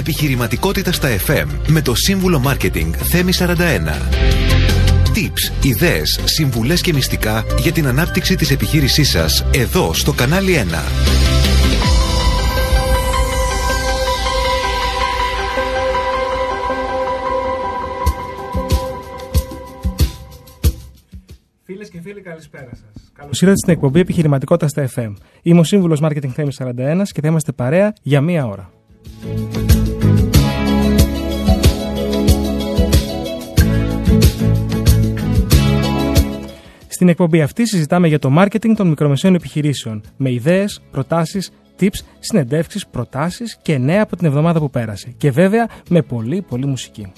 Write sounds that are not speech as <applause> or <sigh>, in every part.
Επιχειρηματικότητα στα FM με το σύμβουλο Marketing Θέμη 41. Tips, ιδέες, συμβουλές και μυστικά για την ανάπτυξη της επιχείρησής σας εδώ στο κανάλι 1. Φίλες και φίλοι, καλησπέρα σας. Καλώ ήρθατε στην εκπομπή Επιχειρηματικότητα στα FM. Είμαι ο σύμβουλος Marketing Θέμης 41 και θα είμαστε παρέα για μία ώρα. Στην εκπομπή αυτή συζητάμε για το marketing των μικρομεσαίων επιχειρήσεων με ιδέες, προτάσεις, tips, συνεντεύξεις, προτάσεις και νέα από την εβδομάδα που πέρασε. Και βέβαια με πολύ πολύ μουσική.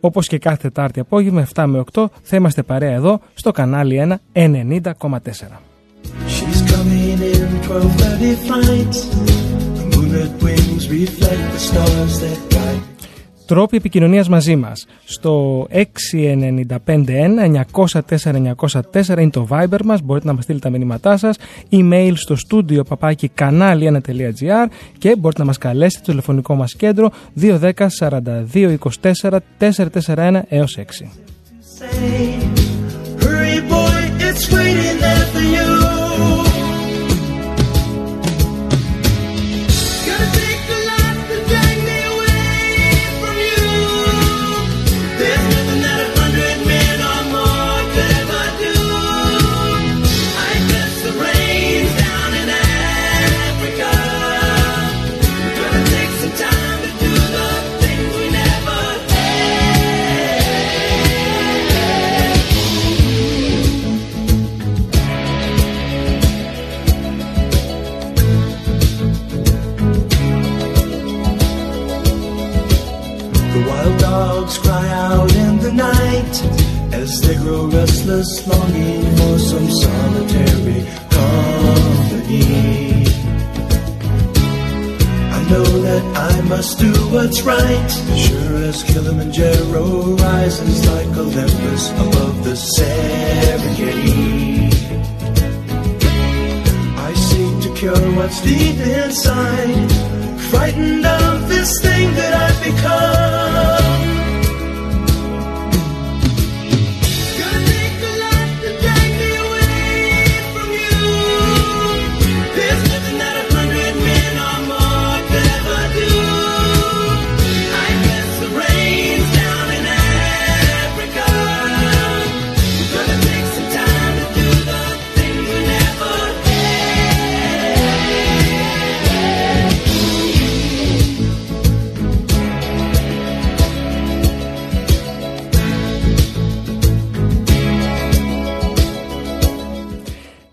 Όπως και κάθε Τετάρτη απόγευμα 7 με 8 θα είμαστε παρέα εδώ στο κανάλι 1 90,4. Τρόποι επικοινωνίας μαζί μας. Στο 6951-904-904 είναι το Viber μας, μπορείτε να μας στείλετε τα μηνύματά σας, email στο studio παπάκι κανάλι1.gr και μπορείτε να μας καλέσετε στο τηλεφωνικό μας κέντρο 210 42 24 441 έως 6.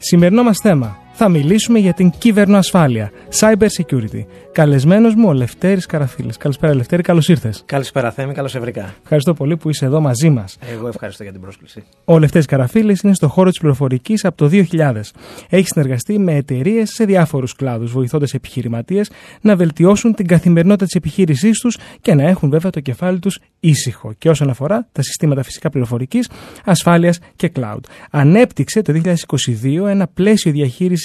Σημερινό μας θέμα. Θα μιλήσουμε για την κυβερνοασφάλεια, cyber security. Καλεσμένος μου ο Λευτέρης Καραφίλης. Καλησπέρα Λευτέρη, καλώς ήρθες. Καλησπέρα Θέμη, καλώς σε βρήκα. Ευχαριστώ πολύ που είσαι εδώ μαζί μας. Εγώ ευχαριστώ για την πρόσκληση. Ο Λευτέρης Καραφίλης είναι στο χώρο της πληροφορικής από το 2000. Έχει συνεργαστεί με εταιρείες σε διάφορους κλάδους, βοηθώντας επιχειρηματίες να βελτιώσουν την καθημερινότητα της επιχείρησής τους και να έχουν βέβαια το κεφάλι τους ήσυχο. Και όσον αφορά τα συστήματα φυσικά πληροφορικής, ασφάλειας και cloud. Ανέπτυξε το 2022 ένα πλαίσιο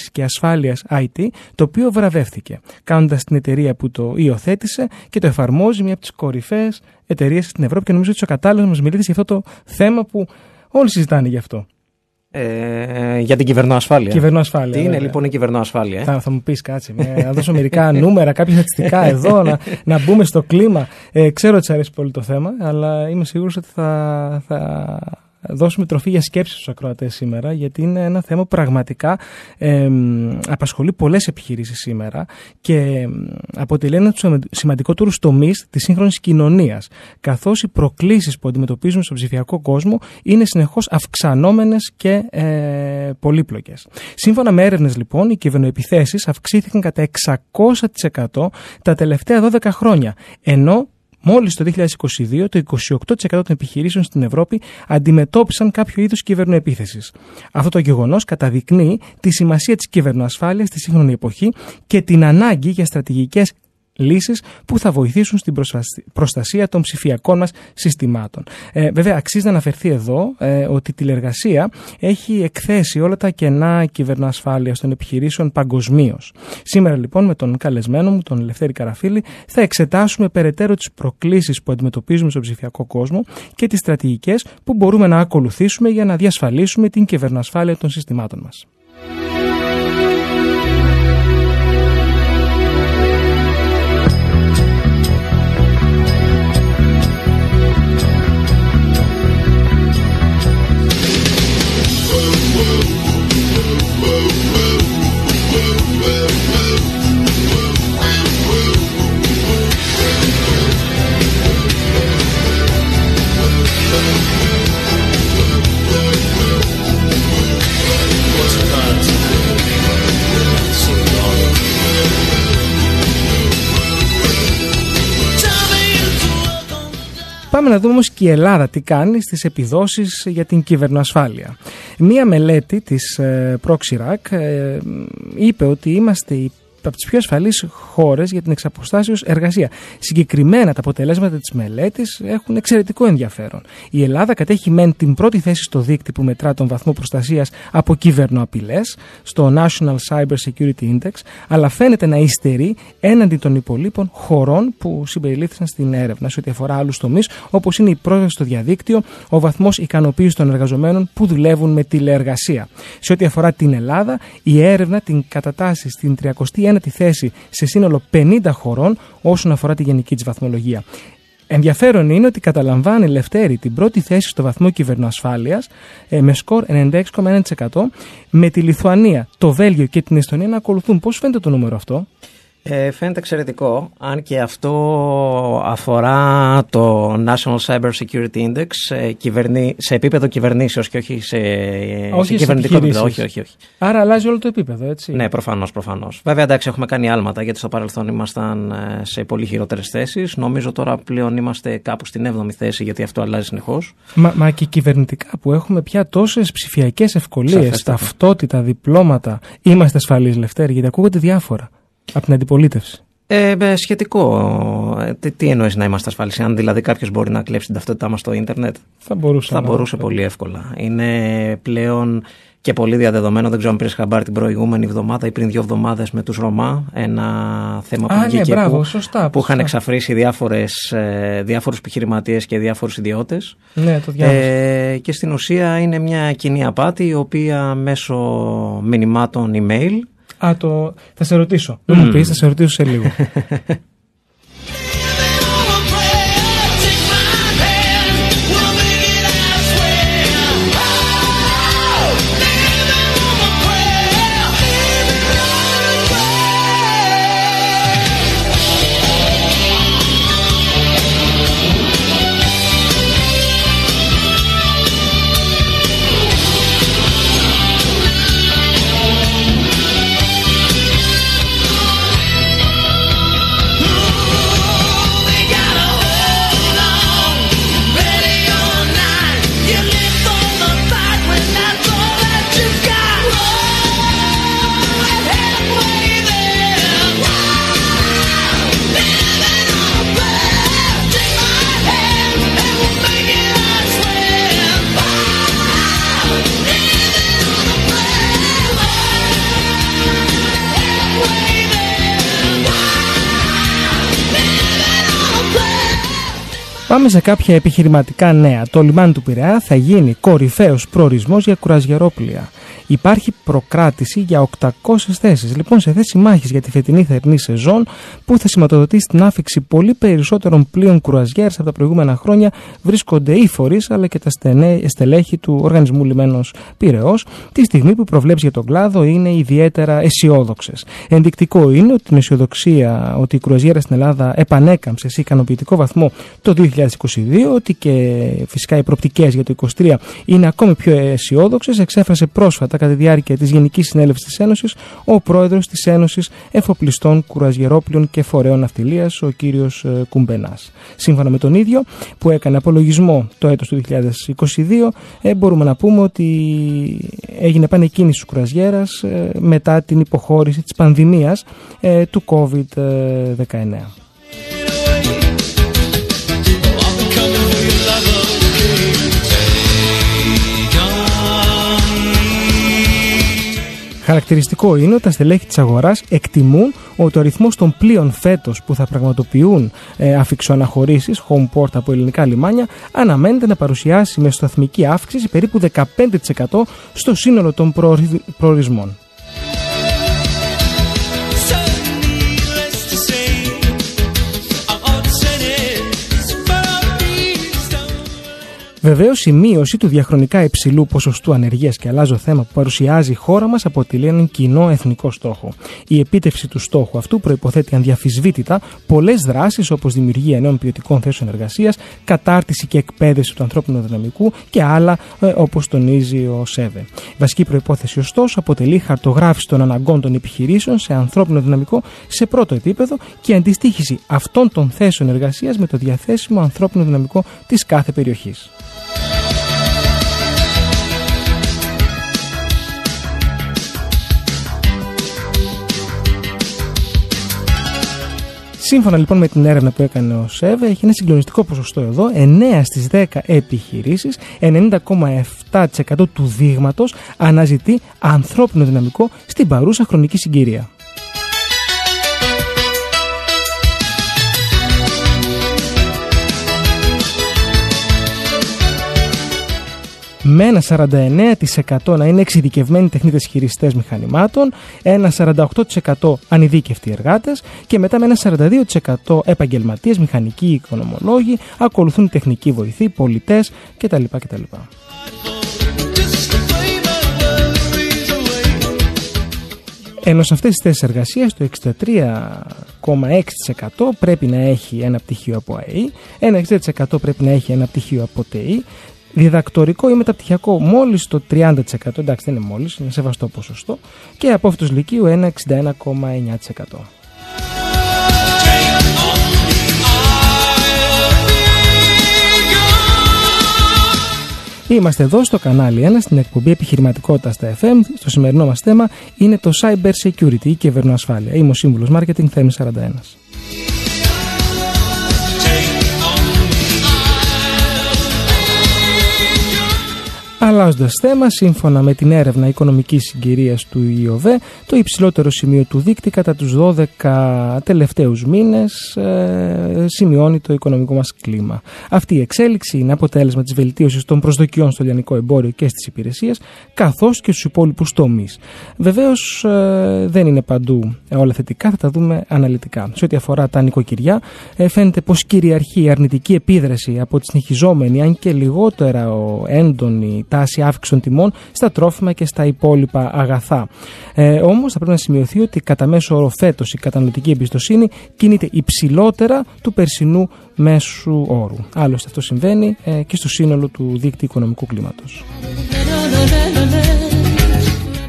διαχείρισης και ασφάλειας IT, το οποίο βραβεύτηκε, κάνοντας την εταιρεία που το υιοθέτησε και το εφαρμόζει μια από τις κορυφαίες εταιρείες στην Ευρώπη. Και νομίζω ότι ο κατάλληλος να μας μιλήσει για αυτό το θέμα που όλοι συζητάνε γι' αυτό. Ε, για την κυβερνοασφάλεια. Κυβερνοασφάλεια. Τι είναι λοιπόν η κυβερνοασφάλεια. Ε; Θα, θα μου πεις κάτσε. <laughs> να δώσω μερικά νούμερα, κάποια στατιστικά εδώ, να, να μπούμε στο κλίμα. Ε, ξέρω ότι σα αρέσει πολύ το θέμα, αλλά είμαι σίγουρος ότι θα, θα δώσουμε τροφή για σκέψη στους ακροατές σήμερα, γιατί είναι ένα θέμα που πραγματικά ε, απασχολεί πολλές επιχειρήσεις σήμερα και αποτελεί ένα από τους σημαντικότερους τομείς της σύγχρονης κοινωνίας, καθώς οι προκλήσεις που αντιμετωπίζουμε στον ψηφιακό κόσμο είναι συνεχώς αυξανόμενες και ε, πολύπλοκες. Σύμφωνα με έρευνες λοιπόν, οι κυβερνοεπιθέσεις αυξήθηκαν κατά 600% τα τελευταία 12 χρόνια, ενώ Μόλις το 2022, το 28% των επιχειρήσεων στην Ευρώπη αντιμετώπισαν κάποιο είδους κυβερνοεπίθεσης. Αυτό το γεγονός καταδεικνύει τη σημασία της κυβερνοασφάλειας στη σύγχρονη εποχή και την ανάγκη για στρατηγικές λύσεις που θα βοηθήσουν στην προστασία των ψηφιακών μας συστημάτων. Ε, βέβαια, αξίζει να αναφερθεί εδώ ε, ότι η τηλεργασία έχει εκθέσει όλα τα κενά κυβερνοασφάλειας των επιχειρήσεων παγκοσμίως. Σήμερα λοιπόν με τον καλεσμένο μου, τον Ελευθέρη Καραφίλη, θα εξετάσουμε περαιτέρω τις προκλήσεις που αντιμετωπίζουμε στον ψηφιακό κόσμο και τις στρατηγικές που μπορούμε να ακολουθήσουμε για να διασφαλίσουμε την κυβερνοασφάλεια των συστημάτων μας. Πάμε να δούμε όμως και η Ελλάδα τι κάνει στις επιδόσεις για την κυβερνοασφάλεια. Μία μελέτη της ε, Proxirac ε, είπε ότι είμαστε οι από τις πιο ασφαλείς χώρες για την εξαποστάσεως εργασία. Συγκεκριμένα τα αποτελέσματα της μελέτης έχουν εξαιρετικό ενδιαφέρον. Η Ελλάδα κατέχει μεν την πρώτη θέση στο δίκτυο που μετρά τον βαθμό προστασίας από κυβερνοαπειλές, στο National Cyber Security Index, αλλά φαίνεται να υστερεί έναντι των υπολείπων χωρών που συμπεριλήφθησαν στην έρευνα σε ό,τι αφορά άλλους τομείς, όπως είναι η πρόσβαση στο διαδίκτυο, ο βαθμός ικανοποίησης των εργαζομένων που δουλεύουν με τηλεεργασία. Σε ό,τι αφορά την Ελλάδα, η έρευνα την κατατάσσει στην 31 τη θέση σε σύνολο 50 χωρών όσον αφορά τη γενική της βαθμολογία. Ενδιαφέρον είναι ότι καταλαμβάνει Λευτέρη την πρώτη θέση στο βαθμό κυβερνοασφάλειας ε, με σκορ 96,1% με τη Λιθουανία, το Βέλγιο και την Εστονία να ακολουθούν. Πώς φαίνεται το νούμερο αυτό; Ε, φαίνεται εξαιρετικό, αν και αυτό αφορά το National Cyber Security Index σε, κυβερνή, σε επίπεδο κυβερνήσεως και όχι σε, όχι σε κυβερνητικό επίπεδο. Όχι, όχι, όχι. Άρα αλλάζει όλο το επίπεδο, έτσι. Ναι, προφανώς, προφανώς. Βέβαια, εντάξει, έχουμε κάνει άλματα γιατί στο παρελθόν ήμασταν ε, σε πολύ χειρότερες θέσεις. Νομίζω τώρα πλέον είμαστε κάπου στην 7η θέση γιατί αυτό αλλάζει συνεχώς. Μα, μα και κυβερνητικά που έχουμε πια τόσες ψηφιακές ευκολίες, ταυτότητα, διπλώματα. Είμαστε ασφαλείς, Λευτέρη, γιατί ακούγονται διάφορα από την αντιπολίτευση. Ε, ε σχετικό. Ε, τι, τι εννοείς να είμαστε ασφαλείς, αν δηλαδή κάποιος μπορεί να κλέψει την ταυτότητά μας στο ίντερνετ; Θα μπορούσε. Θα μπορούσε πολύ εύκολα. Είναι πλέον και πολύ διαδεδομένο. Δεν ξέρω αν πήρες χαμπάρ την προηγούμενη εβδομάδα ή πριν δύο εβδομάδες με τους Ρωμά. Ένα θέμα που Α, βγήκε ναι, μπράβο, που, σωστά, που είχαν εξαφρίσει διάφορους επιχειρηματίες και διάφορους ιδιώτες. Ναι, το διάβασα. Ε, και στην ουσία είναι μια κοινή απάτη η οποία μέσω μηνυμάτων email Α, το... θα σε ρωτήσω. Δεν μου πεις, θα σε ρωτήσω σε λίγο. <laughs> Πάμε σε κάποια επιχειρηματικά νέα. Το λιμάνι του Πειραιά θα γίνει κορυφαίος προορισμός για κουραζιερόπλια υπάρχει προκράτηση για 800 θέσεις. Λοιπόν, σε θέση μάχης για τη φετινή θερινή σεζόν, που θα σηματοδοτήσει την άφηξη πολύ περισσότερων πλοίων κρουαζιέρς από τα προηγούμενα χρόνια, βρίσκονται οι φορείς αλλά και τα στελέχη του Οργανισμού Λιμένος Πυραιός, τη στιγμή που οι προβλέψει για τον κλάδο είναι ιδιαίτερα αισιόδοξες. Ενδεικτικό είναι ότι την αισιοδοξία ότι η κρουαζιέρα στην Ελλάδα επανέκαμψε σε ικανοποιητικό βαθμό το 2021 ότι και φυσικά οι προπτικές για το 2023 είναι ακόμη πιο αισιόδοξες, εξέφρασε πρόσφατα κατά τη διάρκεια της Γενικής Συνέλευσης της Ένωσης ο πρόεδρος της Ένωσης Εφοπλιστών Κουραζιερόπλων και Φορέων Ναυτιλίας, ο κύριος ε, Κουμπενάς. Σύμφωνα με τον ίδιο που έκανε απολογισμό το έτος του 2022 ε, μπορούμε να πούμε ότι έγινε επανεκκίνηση του κουραζιέρας ε, μετά την υποχώρηση της πανδημίας ε, του COVID-19. Χαρακτηριστικό είναι ότι τα στελέχη της αγοράς εκτιμούν ότι ο αριθμός των πλοίων φέτος που θα πραγματοποιούν ε, αφιξοαναχωρήσει, home port από ελληνικά λιμάνια, αναμένεται να παρουσιάσει με σταθμική αύξηση περίπου 15% στο σύνολο των προορισμών. Βεβαίως, η μείωση του διαχρονικά υψηλού ποσοστού ανεργίας και αλλάζω θέμα που παρουσιάζει η χώρα μας αποτελεί έναν κοινό εθνικό στόχο. Η επίτευξη του στόχου αυτού προποθέτει ανδιαφυσβήτητα πολλές δράσεις όπως δημιουργία νέων ποιοτικών θέσεων εργασίας, κατάρτιση και εκπαίδευση του ανθρώπινου δυναμικού και άλλα ε, όπως τονίζει ο ΣΕΒΕ. Η βασική προπόθεση, ωστόσο, αποτελεί χαρτογράφηση των αναγκών των επιχειρήσεων σε ανθρώπινο δυναμικό σε πρώτο επίπεδο και η αντιστοίχηση αυτών των θέσεων εργασίας με το διαθέσιμο ανθρώπινο δυναμικό της κάθε περιοχής. Σύμφωνα λοιπόν με την έρευνα που έκανε ο ΣΕΒ, έχει ένα συγκλονιστικό ποσοστό εδώ. 9 στις 10 επιχειρήσεις, 90,7% του δείγματος αναζητεί ανθρώπινο δυναμικό στην παρούσα χρονική συγκυρία. Με ένα 49% να είναι εξειδικευμένοι τεχνίτες χειριστές μηχανημάτων, ένα 48% ανειδίκευτοι εργάτες και μετά με ένα 42% επαγγελματίες, μηχανικοί οικονομολόγοι, ακολουθούν τεχνικοί βοηθοί, πολιτές κτλ. κτλ. Ενώ σε αυτές τις θέσεις εργασίας το 63,6% πρέπει να έχει ένα πτυχίο από ΑΕΗ, ένα 60% πρέπει να έχει ένα πτυχίο από ΤΕΗ, Διδακτορικό ή μεταπτυχιακό μόλις το 30%, εντάξει δεν είναι μόλις, είναι σεβαστό ποσοστό, και απόφυτο λυκείου ένα 61,9%. Είμαστε εδώ στο κανάλι 1 στην εκπομπή Επιχειρηματικότητα στα FM. Στο σημερινό μας θέμα είναι το Cyber Security ή κυβερνοασφάλεια. Είμαι ο σύμβουλος Marketing Θέμης 41. Αλλάζοντας θέμα, σύμφωνα με την έρευνα οικονομικής συγκυρίας του ΙΟΒΕ, το υψηλότερο σημείο του δείκτη κατά τους 12 τελευταίους μήνες ε, σημειώνει το οικονομικό μας κλίμα. Αυτή η εξέλιξη είναι αποτέλεσμα της βελτίωσης των προσδοκιών στο λιανικό εμπόριο και στις υπηρεσίες, καθώς και στους υπόλοιπους τομείς. Βεβαίως ε, δεν είναι παντού όλα θετικά, θα τα δούμε αναλυτικά. Σε ό,τι αφορά τα νοικοκυριά, ε, φαίνεται πως κυριαρχεί η αρνητική επίδραση από τη συνεχιζόμενη, αν και λιγότερα έντονη τάση αύξησης των τιμών στα τρόφιμα και στα υπόλοιπα αγαθά. Ε, Όμως θα πρέπει να σημειωθεί ότι κατά μέσο όρο φέτος η καταναλωτική εμπιστοσύνη κινείται υψηλότερα του περσινού μέσου όρου. Άλλωστε αυτό συμβαίνει ε, και στο σύνολο του δίκτυου οικονομικού κλίματος.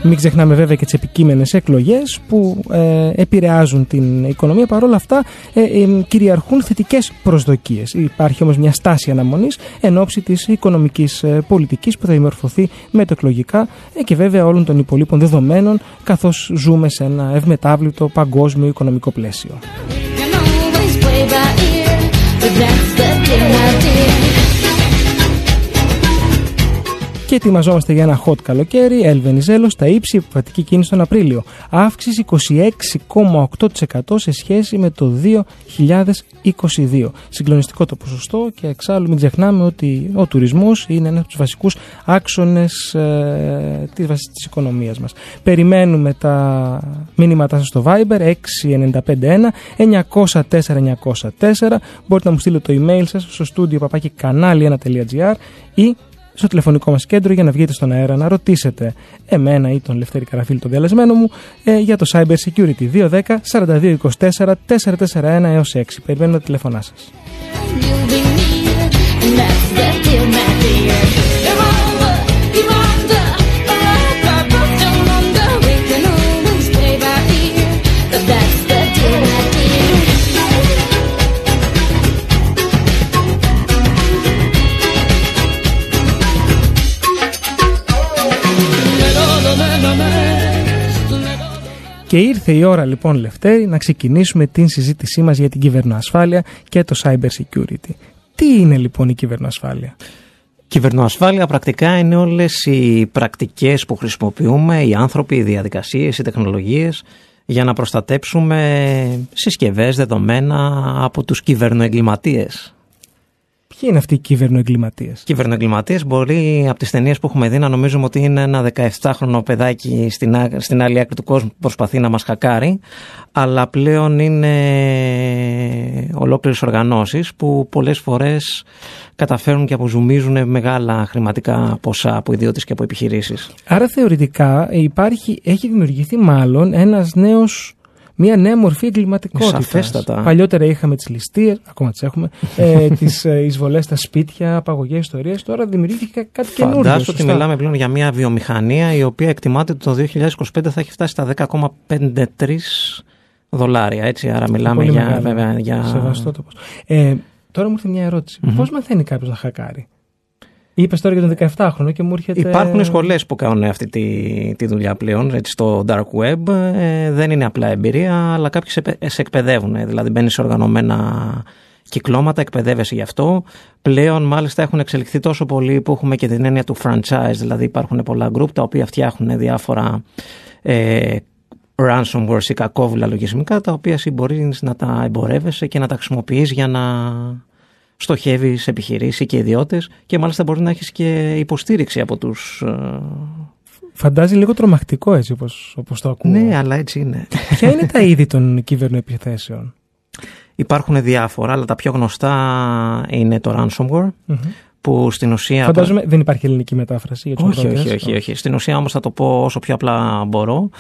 Μην ξεχνάμε βέβαια και τις επικείμενες εκλογές που ε, επηρεάζουν την οικονομία. Παρ' όλα αυτά ε, ε, κυριαρχούν θετικές προσδοκίες. Υπάρχει όμως μια στάση αναμονής εν ώψη της οικονομικής ε, πολιτικής που θα δημορφωθεί με το εκλογικά ε, και βέβαια όλων των υπολείπων δεδομένων καθώς ζούμε σε ένα ευμετάβλητο παγκόσμιο οικονομικό πλαίσιο. Και ετοιμαζόμαστε για ένα hot καλοκαίρι. Ελβενιζέλο στα ύψη επιβατική κίνηση τον Απρίλιο. Αύξηση 26,8% σε σχέση με το 2022. Συγκλονιστικό το ποσοστό και εξάλλου μην ξεχνάμε ότι ο τουρισμός είναι ένας από τους βασικούς άξονες ε, της οικονομίας μας. Περιμένουμε τα μήνυματά σας στο Viber 6951 904 904. Μπορείτε να μου στείλετε το email σας στο studio παπάκι κανάλι1.gr ή στο τηλεφωνικό μας κέντρο για να βγείτε στον αέρα να ρωτήσετε εμένα ή τον Λευτέρη Καραφίλη, τον διαλεσμένο μου, ε, για το Cyber Security 210 4224 441 έως 6. Περιμένουμε τα τηλέφωνά σας. Και ήρθε η ώρα λοιπόν Λευτέρη να ξεκινήσουμε την συζήτησή μας για την κυβερνοασφάλεια και το cyber security. Τι είναι λοιπόν η κυβερνοασφάλεια; Κυβερνοασφάλεια πρακτικά είναι όλες οι πρακτικές που χρησιμοποιούμε, οι άνθρωποι, οι διαδικασίες, οι τεχνολογίες για να προστατέψουμε συσκευές, δεδομένα από τους κυβερνοεγκληματίες. Ποιοι είναι αυτοί οι κυβερνοεγκληματίες; Κυβερνοεγκληματίες μπορεί από τις ταινίες που έχουμε δει να νομίζουμε ότι είναι ένα 17χρονο παιδάκι στην, στην άλλη άκρη του κόσμου που προσπαθεί να μας χακάρει. Αλλά πλέον είναι ολόκληρες οργανώσεις που πολλές φορές καταφέρουν και αποζουμίζουν μεγάλα χρηματικά ποσά από ιδιώτες και από επιχειρήσεις. Άρα θεωρητικά υπάρχει, έχει δημιουργηθεί μάλλον ένας νέος μια νέα μορφή εγκληματικότητας. Σαφέστατα. Παλιότερα είχαμε τις ληστείες, ακόμα τις έχουμε, ε, <laughs> τις ε, εισβολές στα σπίτια, απαγωγές ιστορίε. Τώρα δημιουργήθηκε κάτι καινούργιο. Φαντάζομαι ότι μιλάμε πλέον για μια βιομηχανία η οποία εκτιμάται ότι το 2025 θα έχει φτάσει στα 10,53 δολάρια. Έτσι, άρα μιλάμε για, βέβαια, για. Σεβαστό το ε, τώρα μου ήρθε μια ερώτηση. Mm-hmm. Πώς μαθαίνει κάποιος να χακάρει; Είπες τώρα για τον 17χρονο και μου έρχεται. Υπάρχουν σχολές που κάνουν αυτή τη, τη δουλειά πλέον έτσι, στο dark web. Ε, δεν είναι απλά εμπειρία, αλλά κάποιοι σε, σε εκπαιδεύουν. Δηλαδή, μπαίνεις σε οργανωμένα κυκλώματα, εκπαιδεύεσαι γι' αυτό. Πλέον, μάλιστα, έχουν εξελιχθεί τόσο πολύ που έχουμε και την έννοια του franchise. Δηλαδή, υπάρχουν πολλά group τα οποία φτιάχνουν διάφορα ε, ransomware ή κακόβουλα λογισμικά, τα οποία μπορείς να τα εμπορεύεσαι και να τα χρησιμοποιείς για να στοχεύει σε επιχειρήσεις και ιδιώτες και μάλιστα μπορεί να έχεις και υποστήριξη από τους. Ε, Φαντάζει λίγο τρομακτικό έτσι όπως, όπως το ακούω. Ναι, αλλά έτσι είναι. <laughs> Ποια είναι τα είδη των κυβερνοεπιθέσεων; Υπάρχουν διάφορα, αλλά τα πιο γνωστά είναι το ransomware, που στην ουσία... Φαντάζομαι δεν υπάρχει ελληνική μετάφραση για όχι, όχι, όχι, όχι. Στην ουσία όμως θα το πω όσο πιο απλά μπορώ.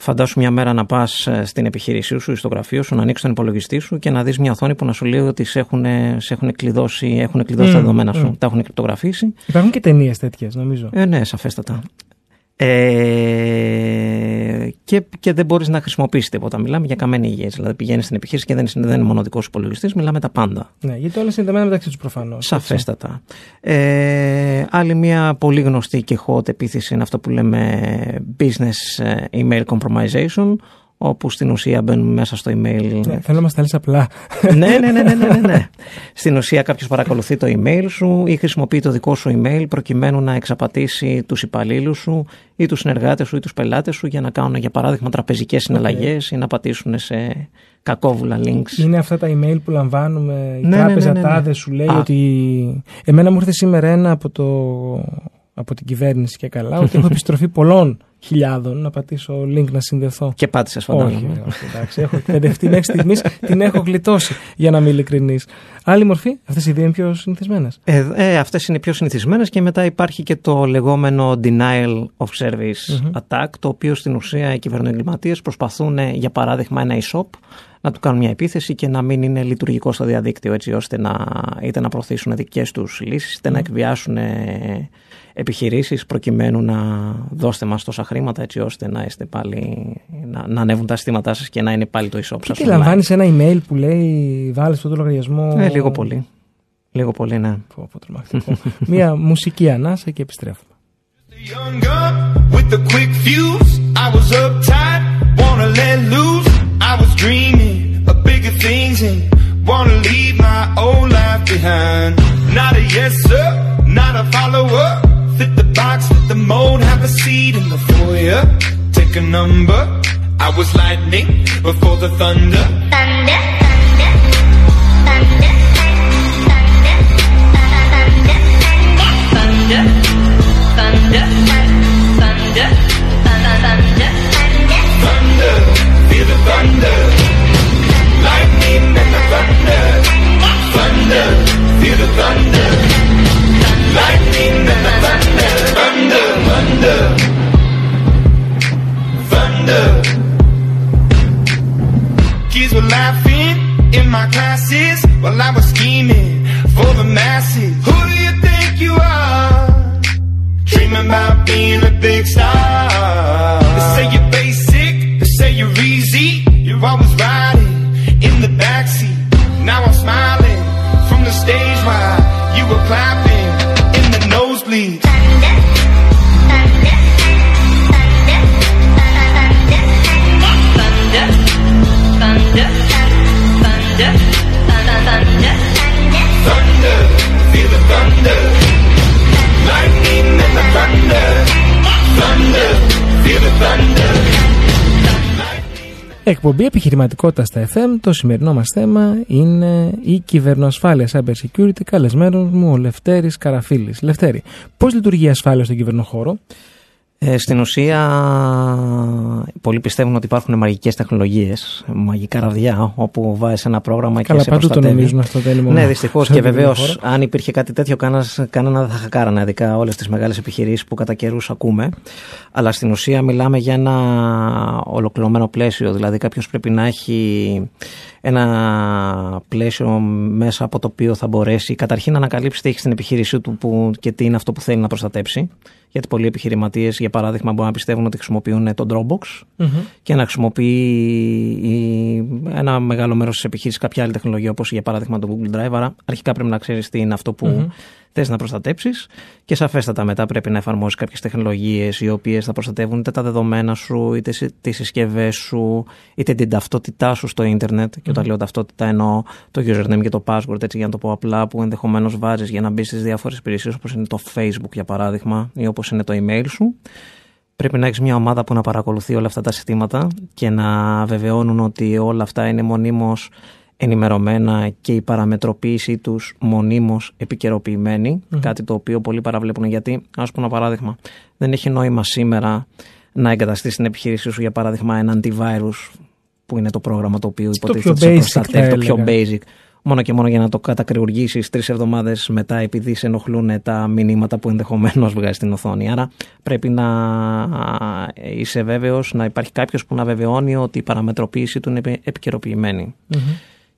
Φαντάσου μια μέρα να πας ε, στην επιχείρησή σου ή στο γραφείο σου, να ανοίξεις τον υπολογιστή σου και να δεις μια οθόνη που να σου λέει ότι σε έχουν, σε έχουν κλειδώσει, έχουν κλειδώσει mm, τα δεδομένα σου, τα έχουν κρυπτογραφήσει. Υπάρχουν και ταινίες τέτοιες, νομίζω. Ε, ναι, σαφέστατα. Ε, και, και δεν μπορείς να χρησιμοποιήσεις τίποτα. Μιλάμε για καμένη υγεία. Δηλαδή πηγαίνεις στην επιχείρηση και δεν είναι, δεν είναι μονοδικό υπολογιστής, μιλάμε τα πάντα. Ναι, γιατί όλα συνδεμένα μεταξύ τους προφανώς. Σαφέστατα. Ε, άλλη μια πολύ γνωστή και hot επίθεση είναι αυτό που λέμε business ε, email compromisation όπου στην ουσία μπαίνουν μέσα στο email. Ναι, θέλω να μας τα λες απλά. ναι, ναι, ναι, ναι, ναι, ναι. <laughs> Στην ουσία κάποιος παρακολουθεί το email σου ή χρησιμοποιεί το δικό σου email προκειμένου να εξαπατήσει τους υπαλλήλους σου ή τους συνεργάτες σου ή τους πελάτες σου για να κάνουν για παράδειγμα τραπεζικές συναλλαγές ή να πατήσουν σε κακόβουλα links. Είναι αυτά τα email που λαμβάνουμε, η ναι, τράπεζα ναι, ναι, ναι, τάδες σου λέει ότι. Εμένα μου ήρθε σήμερα ένα από, το... από την κυβέρνηση και καλά ότι έχω <laughs> επιστροφή πολλών χιλιάδων να πατήσω link να συνδεθώ. Και πάτησες φαντάζομαι. Όχι, όχι, εντάξει, έχω εκπαιδευτεί μέχρι στιγμής, την έχω γλιτώσει για να είμαι ειλικρινής. Άλλη μορφή, αυτές οι δύο είναι πιο συνηθισμένες. Ε, ε, αυτές είναι πιο συνηθισμένες και μετά υπάρχει και το λεγόμενο denial of service attack, το οποίο στην ουσία οι κυβερνοεγκληματίες προσπαθούν, για παράδειγμα, ένα e-shop να του κάνουν μια επίθεση και να μην είναι λειτουργικό στο διαδίκτυο έτσι ώστε να είτε να προωθήσουν δικές τους λύσεις είτε να εκβιάσουν επιχειρήσεις προκειμένου να δώστε μας τόσα χρήματα έτσι ώστε να είστε πάλι να, να ανέβουν τα αισθήματά σας και να είναι πάλι το e-shop σας. Και λαμβάνεις ένα email που λέει βάλε αυτό το λογαριασμό. Ε, λίγο πολύ. Λίγο πολύ, ναι. Πω, πω, Μια <laughs> μουσική ανάσα και επιστρέφουμε. Wanna leave my old life behind. Not a yes sir, not a follower. Fit the box, fit the mold, have a seat in the foyer. Take a number. I was lightning before the thunder. Thunder, thunder, Εκπομπή επιχειρηματικότητα στα FM. Το σημερινό μας θέμα είναι η κυβερνοασφάλεια cyber security. Καλεσμένος μου ο Λευτέρης Καραφίλης. Λευτέρη, πώς λειτουργεί η ασφάλεια στον κυβερνοχώρο, Ε, στην ουσία, πολλοί πιστεύουν ότι υπάρχουν μαγικές τεχνολογίες, μαγικά ραβδιά, όπου βάζεις ένα πρόγραμμα Καλά, και σε παντού το προστατεύει. νομίζουν αυτό το έλλειμμα. Ναι, δυστυχώς. σε Και αυτό το βεβαίως, χώρο. αν υπήρχε κάτι τέτοιο, κανένας- κανένα δεν θα χακάρανε ειδικά όλες τις μεγάλες επιχειρήσεις που κατά καιρούς ακούμε. Αλλά στην ουσία μιλάμε για ένα ολοκληρωμένο πλαίσιο. Δηλαδή, κάποιος πρέπει να έχει ένα πλαίσιο μέσα από το οποίο θα μπορέσει καταρχήν να ανακαλύψει τι έχει στην επιχείρησή του που, και τι είναι αυτό που θέλει να προστατέψει. Γιατί πολλοί επιχειρηματίες, για παράδειγμα, μπορούν να πιστεύουν ότι χρησιμοποιούν το Dropbox Μμμ. και να χρησιμοποιεί η- ένα μεγάλο μέρος της επιχείρησης κάποια άλλη τεχνολογία, όπως για παράδειγμα το Google Drive. Άρα, αρχικά πρέπει να ξέρεις τι είναι αυτό που Μμμ. Θες να προστατέψεις και σαφέστατα μετά πρέπει να εφαρμόσεις κάποιες τεχνολογίες οι οποίες θα προστατεύουν είτε τα δεδομένα σου, είτε τις συσκευές σου, είτε την ταυτότητά σου στο ίντερνετ. Και όταν λέω ταυτότητα εννοώ το username και το password, έτσι για να το πω απλά, που ενδεχομένως βάζεις για να μπεις στις διάφορες υπηρεσίες όπως είναι το Facebook για παράδειγμα ή όπως είναι το email σου. Πρέπει να έχεις μια ομάδα που να παρακολουθεί όλα αυτά τα συστήματα και να βεβαιώνουν ότι όλα αυτά είναι μονίμως ενημερωμένα και η παραμετροποίησή τους μονίμως επικαιροποιημένη, κάτι το οποίο πολλοί παραβλέπουν γιατί, ας πούμε ένα παράδειγμα, δεν έχει νόημα σήμερα να εγκαταστήσει την επιχείρησή σου για παράδειγμα ένα antivirus που είναι το πρόγραμμα το οποίο υποτίθεται πιο ότι σε basic, προστατεύει, θα το πιο έλεγα. basic μόνο και μόνο για να το κατακριουργήσει τρεις εβδομάδες μετά, επειδή σε ενοχλούν τα μηνύματα που ενδεχομένως βγάζει στην οθόνη. Άρα πρέπει να είσαι βέβαιος να υπάρχει κάποιος που να βεβαιώνει ότι η παραμετροποίηση του είναι επι- επικαιροποιημένη. Μμμ.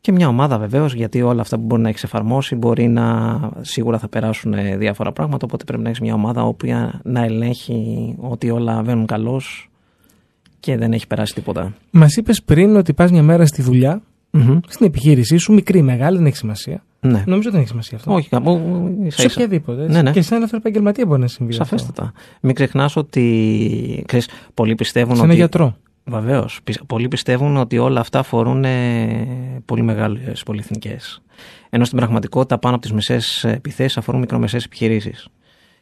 Και μια ομάδα βεβαίως, γιατί όλα αυτά που μπορεί να έχεις εφαρμόσει μπορεί να σίγουρα θα περάσουν ε, διάφορα πράγματα. Οπότε πρέπει να έχεις μια ομάδα οποία να ελέγχει ότι όλα βαίνουν καλώς και δεν έχει περάσει τίποτα. Μας είπες πριν ότι πας μια μέρα στη δουλειά, στην επιχείρησή σου, μικρή, μεγάλη, δεν έχει σημασία. Ναι. Νομίζω δεν έχει σημασία αυτό. Όχι, κάπου ίσα Σε ίσα. οποιαδήποτε. έτσι. Ναι, ναι. Και σε ένα ελεύθερο επαγγελματία μπορεί να συμβεί. αυτό. Σαφέστατα. Μην ξεχνάς ότι. Ξέρεις, πολλοί πιστεύουν Σε ένα ότι. γιατρό. Βεβαίως. Πολλοί πιστεύουν ότι όλα αυτά αφορούν ε, πολύ μεγάλες πολυεθνικές. Ενώ στην πραγματικότητα πάνω από τις μισέ επιθέσεις αφορούν μικρομεσαίες επιχειρήσεις.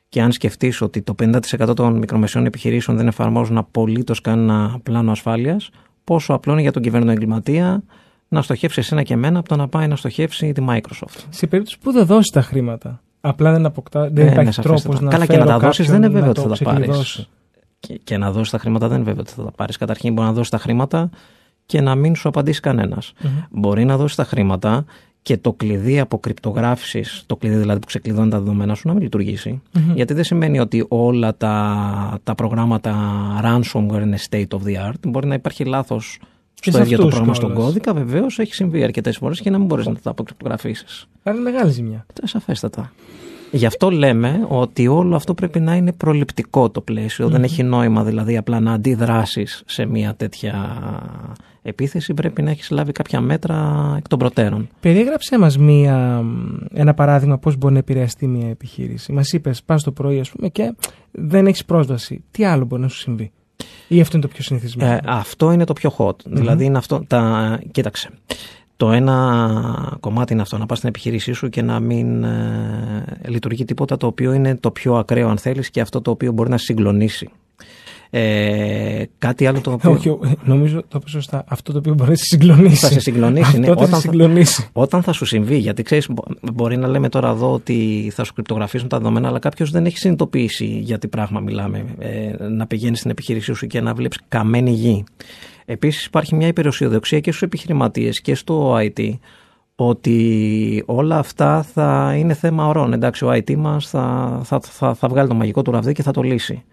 Και αν σκεφτείς ότι το 50% των μικρομεσαίων επιχειρήσεων δεν εφαρμόζουν απολύτως κανένα πλάνο ασφάλειας, πόσο απλό είναι για τον κυβέρνο εγκληματία να στοχεύσει εσένα και εμένα από το να πάει να στοχεύσει τη Microsoft. Σε περίπτωση που δεν δώσει τα χρήματα, απλά δεν, αποκτά, δεν Ε, ναι, υπάρχει σαφέστατα. τρόπος να Καλά, και φέρω να τα δώσεις κάποιον δεν είναι βέβαιο να ότι το θα τα πάρεις. Ξεκλειδώσει. Και, και να δώσεις τα χρήματα δεν είναι βέβαιο ότι θα τα πάρεις. Καταρχήν μπορεί να δώσεις τα χρήματα και να μην σου απαντήσει κανένας. Μπορεί να δώσεις τα χρήματα και το κλειδί αποκρυπτογράφησης, το κλειδί δηλαδή που ξεκλειδώνει τα δεδομένα σου, να μην λειτουργησει Γιατί δεν σημαίνει ότι όλα τα, τα προγράμματα ransomware είναι state of the art. Μπορεί να υπάρχει λάθος Και στο σε ίδιο το αυτούς πρόγραμμα στον κιόλας. κώδικα. Βεβαίως έχει συμβεί αρκετές φορές και να μην μπορείς να τα αποκρυπτογραφήσεις. Άρα είναι μεγάλη ζημιά. Ε, Σαφέστατα. Γι' αυτό λέμε ότι όλο αυτό πρέπει να είναι προληπτικό το πλαίσιο. Δεν έχει νόημα δηλαδή απλά να αντιδράσεις σε μια τέτοια επίθεση. Πρέπει να έχεις λάβει κάποια μέτρα εκ των προτέρων. Περιέγραψέ μας ένα παράδειγμα πώς μπορεί να επηρεαστεί μια επιχείρηση. Μας είπες, πας το πρωί, ας πούμε, και δεν έχεις πρόσβαση. Τι άλλο μπορεί να σου συμβεί; Ή αυτό είναι το πιο συνηθισμένο; Ε, αυτό είναι το πιο hot. Δηλαδή είναι αυτό. Τα... Κοίταξε. Το ένα κομμάτι είναι αυτό, να πας στην επιχείρησή σου και να μην ε, λειτουργεί τίποτα το οποίο είναι το πιο ακραίο αν θέλεις και αυτό το οποίο μπορεί να σε συγκλονίσει. Ε, κάτι άλλο το οποίο... Όχι, ε, νομίζω το πω σωστά. Αυτό το οποίο μπορεί να σε συγκλονίσει. Θα σε συγκλονίσει, ναι. Αυτό θα σε Όταν θα- συγκλονίσει. Όταν θα σου συμβεί, γιατί ξέρεις, μπορεί να λέμε τώρα εδώ ότι θα σου κρυπτογραφήσουν τα δεδομένα, αλλά κάποιος δεν έχει συνειδητοποιήσει για τι πράγμα μιλάμε. Ε, να πηγαίνεις στην επιχείρησή σου και να βλέπεις καμένη γη. Επίσης, υπάρχει μια υπεραισιοδοξία και στους επιχειρηματίες και στο IT ότι όλα αυτά θα είναι θέμα ωρών. Εντάξει, ο IT μας θα, θα, θα, θα βγάλει το μαγικό του ραβδί και θα το λύσει.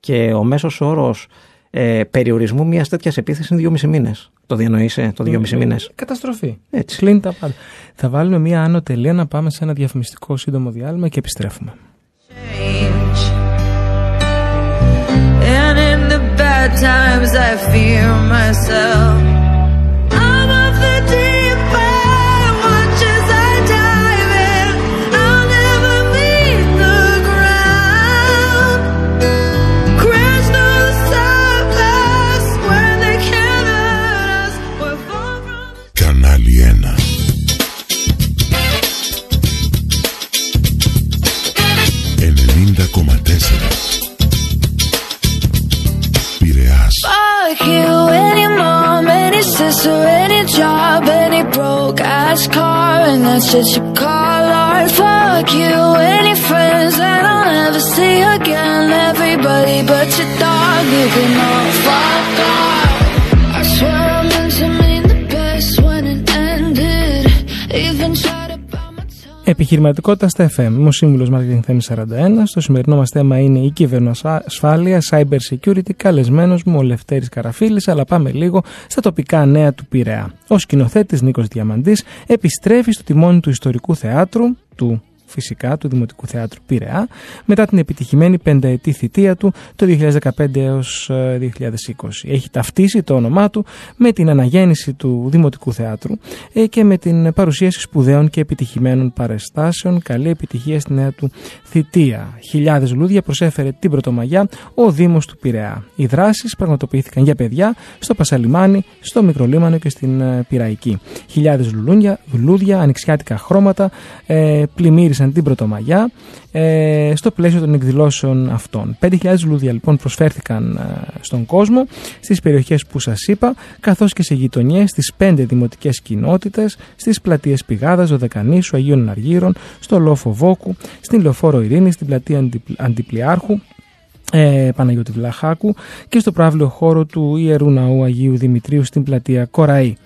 Και ο μέσος όρος ε, περιορισμού μιας τέτοιας επίθεσης είναι 2,5 μήνες. Το διανοείσαι, το 2,5 μήνες. Καταστροφή. Έτσι. Κλείνει τα πάντα. Θα βάλουμε μία άνω τελεία να πάμε σε ένα διαφημιστικό σύντομο διάλειμμα και επιστρέφουμε. At times I fear myself. I'm the deep end Watch as I dive in. I'll never meet the ground. Crash the surface they us. We're far from Fuck you, any mom, any sister, any job, any broke ass car, and that's just you call art. Fuck you, any friends that I'll never see again. Επιχειρηματικότητα στα FM. Είμαι ο σύμβουλος Marketing Θέμης 41. Στο σημερινό μας θέμα είναι η κυβερνοασφάλεια, cyber security. Καλεσμένος μου ο Λευτέρης Καραφίλης. Αλλά πάμε λίγο στα τοπικά νέα του Πειραιά. Ο σκηνοθέτης Νίκος Διαμαντής επιστρέφει στο τιμόνι του ιστορικού θεάτρου, του φυσικά του Δημοτικού Θεάτρου Πειραιά, μετά την επιτυχημένη πενταετή θητεία του το 2015 έως ε, 2020. Έχει ταυτίσει το όνομά του με την αναγέννηση του Δημοτικού Θεάτρου ε, και με την παρουσίαση σπουδαίων και επιτυχημένων παρεστάσεων. Καλή επιτυχία στη νέα του θητεία. Χιλιάδες λουλούδια προσέφερε την Πρωτομαγιά ο Δήμος του Πειραιά. Οι δράσεις πραγματοποιήθηκαν για παιδιά στο Πασαλιμάνι, στο Μικρολίμανο και στην ε, Πειραϊκή. Χιλιάδες λουλούδια, λουλούδια ανοιξιάτικα χρώματα ε, πλημμύρισαν την Πρωτομαγιά ε, στο πλαίσιο των εκδηλώσεων αυτών. 5.000 λουλούδια λοιπόν προσφέρθηκαν ε, στον κόσμο στις περιοχές που σας είπα, καθώς και σε γειτονιές στις 5 δημοτικές κοινότητες, στις πλατείες Πηγάδας, Δωδεκανήσου, Αγίων Αργύρων, στο Λόφο Βόκου, στην Λεωφόρο Ειρήνης, στην πλατεία Αντι- Αντιπλιάρχου, ε, Παναγιώτη Βλαχάκου και στο προάβλιο χώρο του Ιερού Ναού Αγίου Δημητρίου στην πλατεία Κοραή.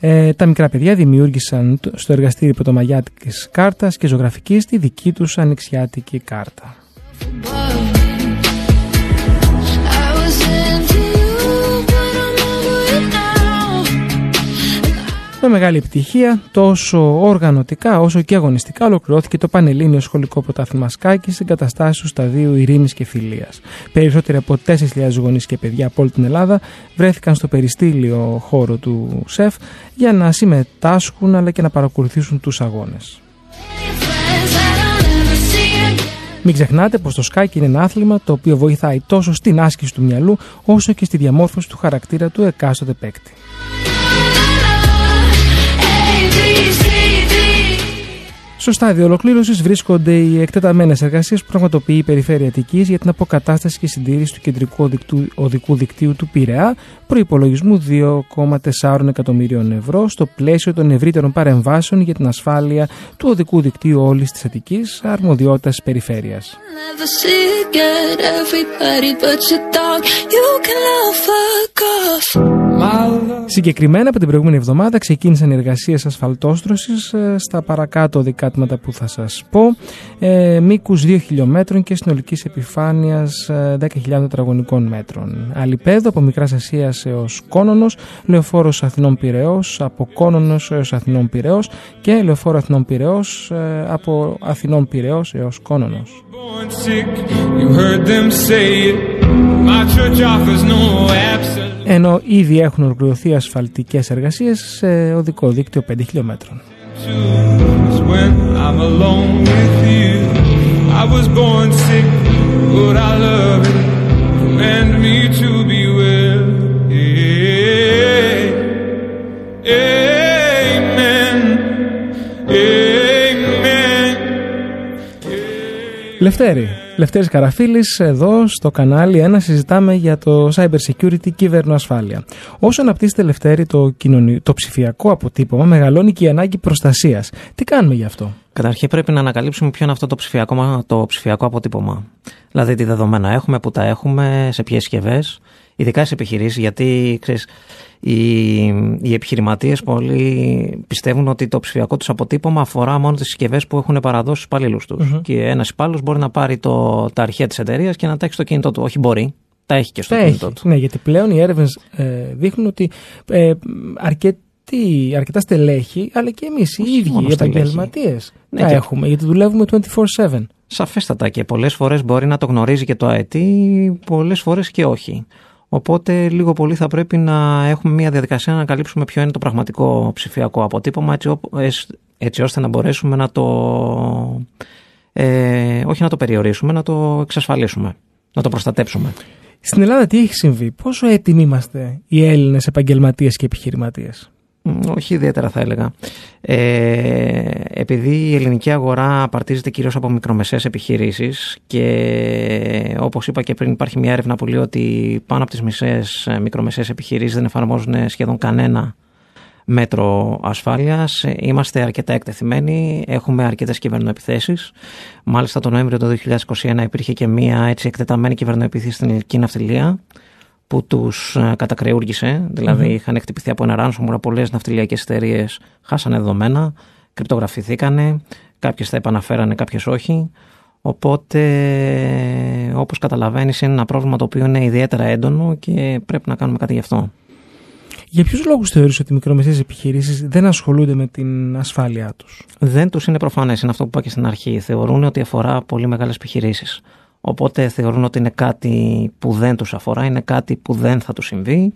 Ε, τα μικρά παιδιά δημιούργησαν το- στο εργαστήρι πρωτομαγιάτικης κάρτας και ζωγραφικής τη δική τους ανοιξιάτικη κάρτα. Με μεγάλη επιτυχία, τόσο οργανωτικά όσο και αγωνιστικά, ολοκληρώθηκε το Πανελλήνιο Σχολικό Πρωτάθλημα Σκάκης στην καταστάση του σταδίου Ειρήνης και Φιλίας. Περισσότεροι από 4.000 γονείς και παιδιά από όλη την Ελλάδα βρέθηκαν στο περιστήλιο χώρο του ΣΕΦ για να συμμετάσχουν αλλά και να παρακολουθήσουν τους αγώνες. Friends that I'll never see again. Μην ξεχνάτε πως το σκάκι είναι ένα άθλημα το οποίο βοηθάει τόσο στην άσκηση του μυαλού όσο και στη διαμόρφωση του χαρακτήρα του εκάστοτε παίκτη. Στο στάδιο ολοκλήρωσης βρίσκονται οι εκτεταμένες εργασίες που πραγματοποιεί η Περιφέρεια Αττικής για την αποκατάσταση και συντήρηση του κεντρικού οδικού, οδικού δικτύου του Πειραιά, προπολογισμού 2,4 εκατομμυρίων ευρώ στο πλαίσιο των ευρύτερων παρεμβάσεων για την ασφάλεια του οδικού δικτύου όλης της Αττικής, αρμοδιότητας της Περιφέρειας. Never see again everybody but your dog. You can love fuck off. Συγκεκριμένα από την προηγούμενη εβδομάδα ξεκίνησαν οι εργασίες ασφαλτόστρωσης στα παρακάτω οδικάτματα που θα σας πω, ε, μήκους 2 χιλιόμετρων και συνολικής επιφάνειας 10.000 τετραγωνικών μέτρων. Αλιπέδο από Μικράς Ασίας έως Κόνονο, λεωφόρος Αθηνών Πυραιός από Κόνονο έως Αθηνών Πυραιός και λεωφόρο Αθηνών Πυραιός από Αθηνών Πυραιός έως Κόνονο. born sick. You heard them say it. My church offers no absolute. Ενώ ήδη έχουν ολοκληρωθεί ασφαλτικές εργασίες σε οδικό δίκτυο 5 χιλιόμετρων. Choose when I'm alone with you. I was born sick, but I love it. Command me to be well. Yeah. Amen. Amen. Λευτέρη, Λευτέρης Καραφίλης, εδώ στο κανάλι 1 συζητάμε για το cyber security κύβερνο ασφάλεια. Όσο αναπτύσσεται Λευτέρη το, κοινωνι... το ψηφιακό αποτύπωμα, μεγαλώνει και η ανάγκη προστασίας. Τι κάνουμε γι' αυτό; Καταρχήν πρέπει να ανακαλύψουμε ποιο είναι αυτό το ψηφιακό, μα- το ψηφιακό αποτύπωμα. Δηλαδή τι δεδομένα έχουμε, πού τα έχουμε, σε ποιες συσκευές, ειδικά σε επιχειρήσεις, γιατί ξέρεις, οι, οι επιχειρηματίες πολλοί πιστεύουν ότι το ψηφιακό τους αποτύπωμα αφορά μόνο τις συσκευές που έχουν παραδώσει στου υπαλλήλους τους. Και ένας υπάλληλος μπορεί να πάρει το, τα αρχεία της εταιρείας και να τα έχει στο κινητό του. Όχι μπορεί, τα έχει και στο Τα κινητό έχει. του. Ναι, γιατί πλέον οι έρευνες δείχνουν ότι ε, αρκετοί, αρκετά στελέχη, αλλά και εμείς οι Όχι ίδιοι μόνο οι στελέχη. επαγγελματίες Ναι, τα και- έχουμε, γιατί δουλεύουμε 24-7. Σαφέστατα και πολλές φορές μπορεί να το γνωρίζει και το IT, πολλές φορές και όχι. Οπότε λίγο πολύ θα πρέπει να έχουμε μια διαδικασία να ανακαλύψουμε ποιο είναι το πραγματικό ψηφιακό αποτύπωμα έτσι, όπο- εσ- έτσι ώστε να μπορέσουμε να το ε, όχι να το περιορίσουμε, να το εξασφαλίσουμε, να το προστατέψουμε. Στην Ελλάδα τι έχει συμβεί, πόσο έτοιμοι είμαστε οι Έλληνες επαγγελματίες και επιχειρηματίες; Μ, Όχι ιδιαίτερα θα έλεγα. Ε, επειδή η ελληνική αγορά απαρτίζεται κυρίως από μικρομεσαίες επιχειρήσεις και όπως είπα και πριν υπάρχει μια έρευνα που λέει ότι πάνω από τις μισές ε, μικρομεσαίες επιχειρήσεις δεν εφαρμόζουν σχεδόν κανένα μέτρο ασφάλειας. Ε, Είμαστε αρκετά εκτεθειμένοι, έχουμε αρκετές κυβερνοεπιθέσεις. Μάλιστα τον Νοέμβριο του 2021 υπήρχε και μια έτσι εκτεταμένη κυβερνοεπίθεση στην ελληνική ναυτιλία που τους ε, κατακρεούργησε, δηλαδή είχαν χτυπηθεί από ένα ransomware, πολλές ναυτιλιακές εταιρείες χάσανε δεδομένα, κρυπτογραφηθήκανε, κάποιες τα επαναφέρανε, κάποιες όχι. Οπότε, όπως καταλαβαίνεις, είναι ένα πρόβλημα το οποίο είναι ιδιαίτερα έντονο και πρέπει να κάνουμε κάτι γι' αυτό. Για ποιους λόγους θεωρείς ότι οι μικρομεσαίες επιχειρήσεις δεν ασχολούνται με την ασφάλειά τους; Δεν τους είναι προφανές, είναι αυτό που είπα και στην αρχή. Θεωρούν ότι αφορά πολύ μεγάλες επιχειρήσεις. Οπότε θεωρούν ότι είναι κάτι που δεν τους αφορά, είναι κάτι που δεν θα τους συμβεί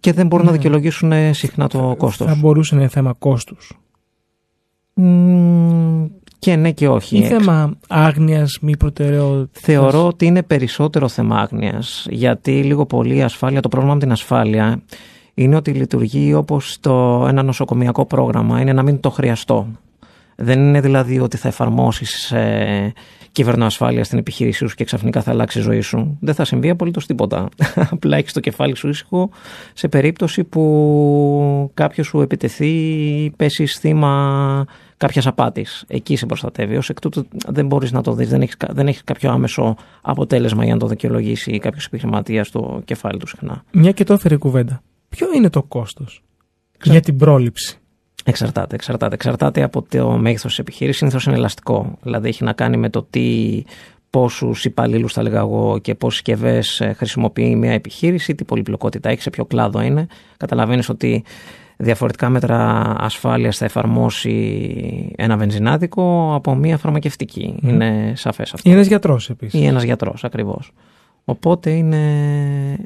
και δεν μπορούν να δικαιολογήσουν συχνά το κόστος. Θα μπορούσε να είναι θέμα κόστους. Μμμ, Και ναι και όχι. Ή θέμα άγνοιας, μη προτεραιότητας. Θεωρώ ότι είναι περισσότερο θέμα άγνοιας, γιατί λίγο πολύ η ασφάλεια, το πρόβλημα με την ασφάλεια είναι ότι λειτουργεί όπως το, ένα νοσοκομιακό πρόγραμμα, είναι να μην το χρειαστώ. Δεν είναι δηλαδή ότι θα εφαρμόσεις ε, κυβερνοασφάλεια στην επιχείρησή σου και ξαφνικά θα αλλάξει η ζωή σου. Δεν θα συμβεί απολύτως τίποτα. <laughs> Απλά έχεις το κεφάλι σου ήσυχο σε περίπτωση που κάποιος σου επιτεθεί ή πέσει θύμα κάποιας απάτης. Εκεί σε προστατεύει. Ω εκ τούτου δεν μπορείς να το δεις, δεν έχεις δεν έχεις κάποιο άμεσο αποτέλεσμα για να το δικαιολογήσει κάποιος επιχειρηματίας στο κεφάλι του συχνά. Μια και το έφερε η κουβέντα. Ποιο είναι το κόστος για την πρόληψη; Εξαρτάται, εξαρτάται. Εξαρτάται από το μέγεθος της επιχείρησης. Συνήθως είναι ελαστικό. Δηλαδή έχει να κάνει με το τι, πόσους υπαλλήλους, θα λέγα εγώ, και πόσες συσκευές χρησιμοποιεί μια επιχείρηση, τι πολυπλοκότητα έχει, σε ποιο κλάδο είναι. Καταλαβαίνεις ότι διαφορετικά μέτρα ασφάλειας θα εφαρμόσει ένα βενζινάδικο από μια φαρμακευτική. Είναι σαφές αυτό. Ή ένας γιατρός επίσης. Ή ένας γιατρός, ακριβώς. Οπότε είναι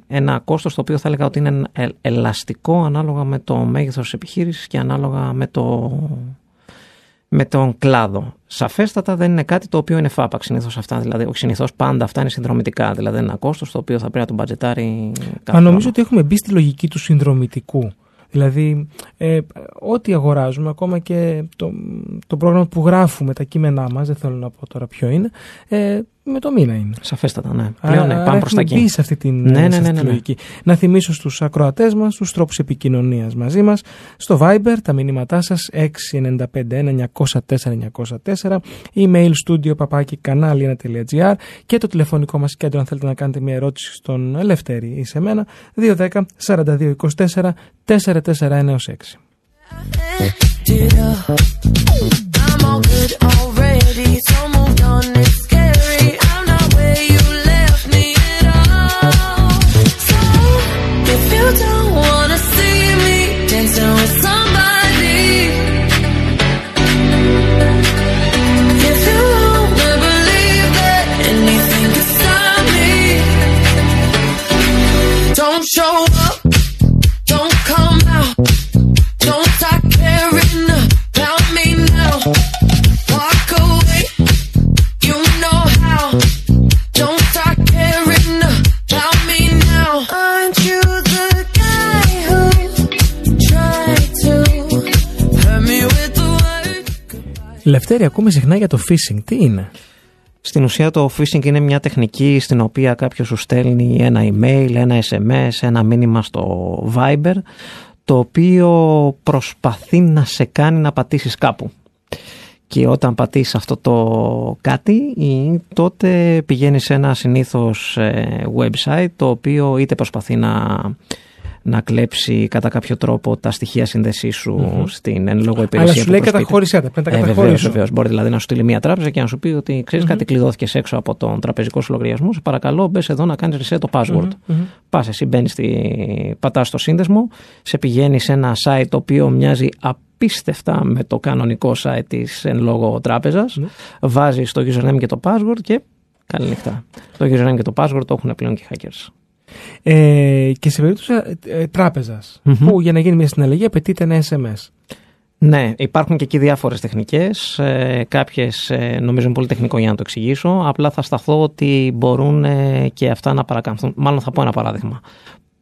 ένα κόστος το οποίο θα έλεγα ότι είναι ε- ελαστικό ανάλογα με το μέγεθος της επιχείρησης και ανάλογα με, το, με τον κλάδο. Σαφέστατα δεν είναι κάτι το οποίο είναι φάπαξ συνήθως αυτά. Δηλαδή, όχι συνήθως πάντα αυτά είναι συνδρομητικά. Δηλαδή, είναι ένα κόστος το οποίο θα πρέπει να τον μπατζετάρει κάθε Μα νομίζω χρόνο. ότι έχουμε μπει στη λογική του συνδρομητικού. Δηλαδή, ε, ό,τι αγοράζουμε, ακόμα και το, το πρόγραμμα που γράφουμε τα κείμενά μας, δεν θέλω να πω τώρα ποιο είναι, ε, με το μήνα είναι. Σαφέστατα, ναι. Πλέον ναι, Άρα πάμε προς τα έχουμε μπει εκεί. σε αυτή, την, Ναι, ναι, σε αυτή ναι, τη ναι, ναι. λογική. Να θυμίσω στους ακροατές μας τους τρόπους επικοινωνίας μαζί μας. Στο Viber τα μηνύματά σας 695-904-904 email studio παπάκι κανάλι1.gr και το τηλεφωνικό μας κέντρο αν θέλετε να κάνετε μια ερώτηση στον Ελευθέρη ή σε μένα 210 42 24 441 6. I'm all good already, so moved on. It's word? Ελευθέρη, ακούμε συχνά για το phishing. Τι είναι; Στην ουσία το phishing είναι μια τεχνική στην οποία κάποιος σου στέλνει ένα email, ένα SMS, ένα μήνυμα στο Viber το οποίο προσπαθεί να σε κάνει να πατήσεις κάπου. Και όταν πατήσεις αυτό το κάτι ή τότε πηγαίνεις σε ένα συνήθως ε, website το οποίο είτε προσπαθεί να, να κλέψει κατά κάποιο τρόπο τα στοιχεία σύνδεσής σου στην εν λόγω υπηρεσία Αλλά σου που λέει προσποιείται. καταχώρησέ τα. Πρέπει να τα Ε, βεβαίως, καταχωρήσω. βεβαίως. Μπορεί δηλαδή να σου στείλει μια τράπεζα και να σου πει ότι ξέρεις κάτι, κλειδώθηκε έξω από τον τραπεζικό σου λογαριασμό. Σε παρακαλώ, μπες εδώ να κάνεις reset το password. Πας, εσύ μπαίνεις, στη... πατάς στο σύνδεσμο, σε πηγαίνει σε ένα site το οποίο μοιάζει απίστευτα με το κανονικό site της εν λόγω τράπεζας. Βάζεις το username και το password και καλή νύχτα. Το username και το password το έχουν πλέον και οι hackers. Ε, και σε περίπτωση ε, τράπεζας, Μμμ. που για να γίνει μια συναλλαγή απαιτείται ένα SMS. Ναι, υπάρχουν και εκεί διάφορες τεχνικές. Ε, Κάποιες νομίζω είναι πολύ τεχνικό για να το εξηγήσω. Απλά θα σταθώ ότι μπορούν ε, και αυτά να παρακαμφθούν. Μάλλον θα πω ένα παράδειγμα.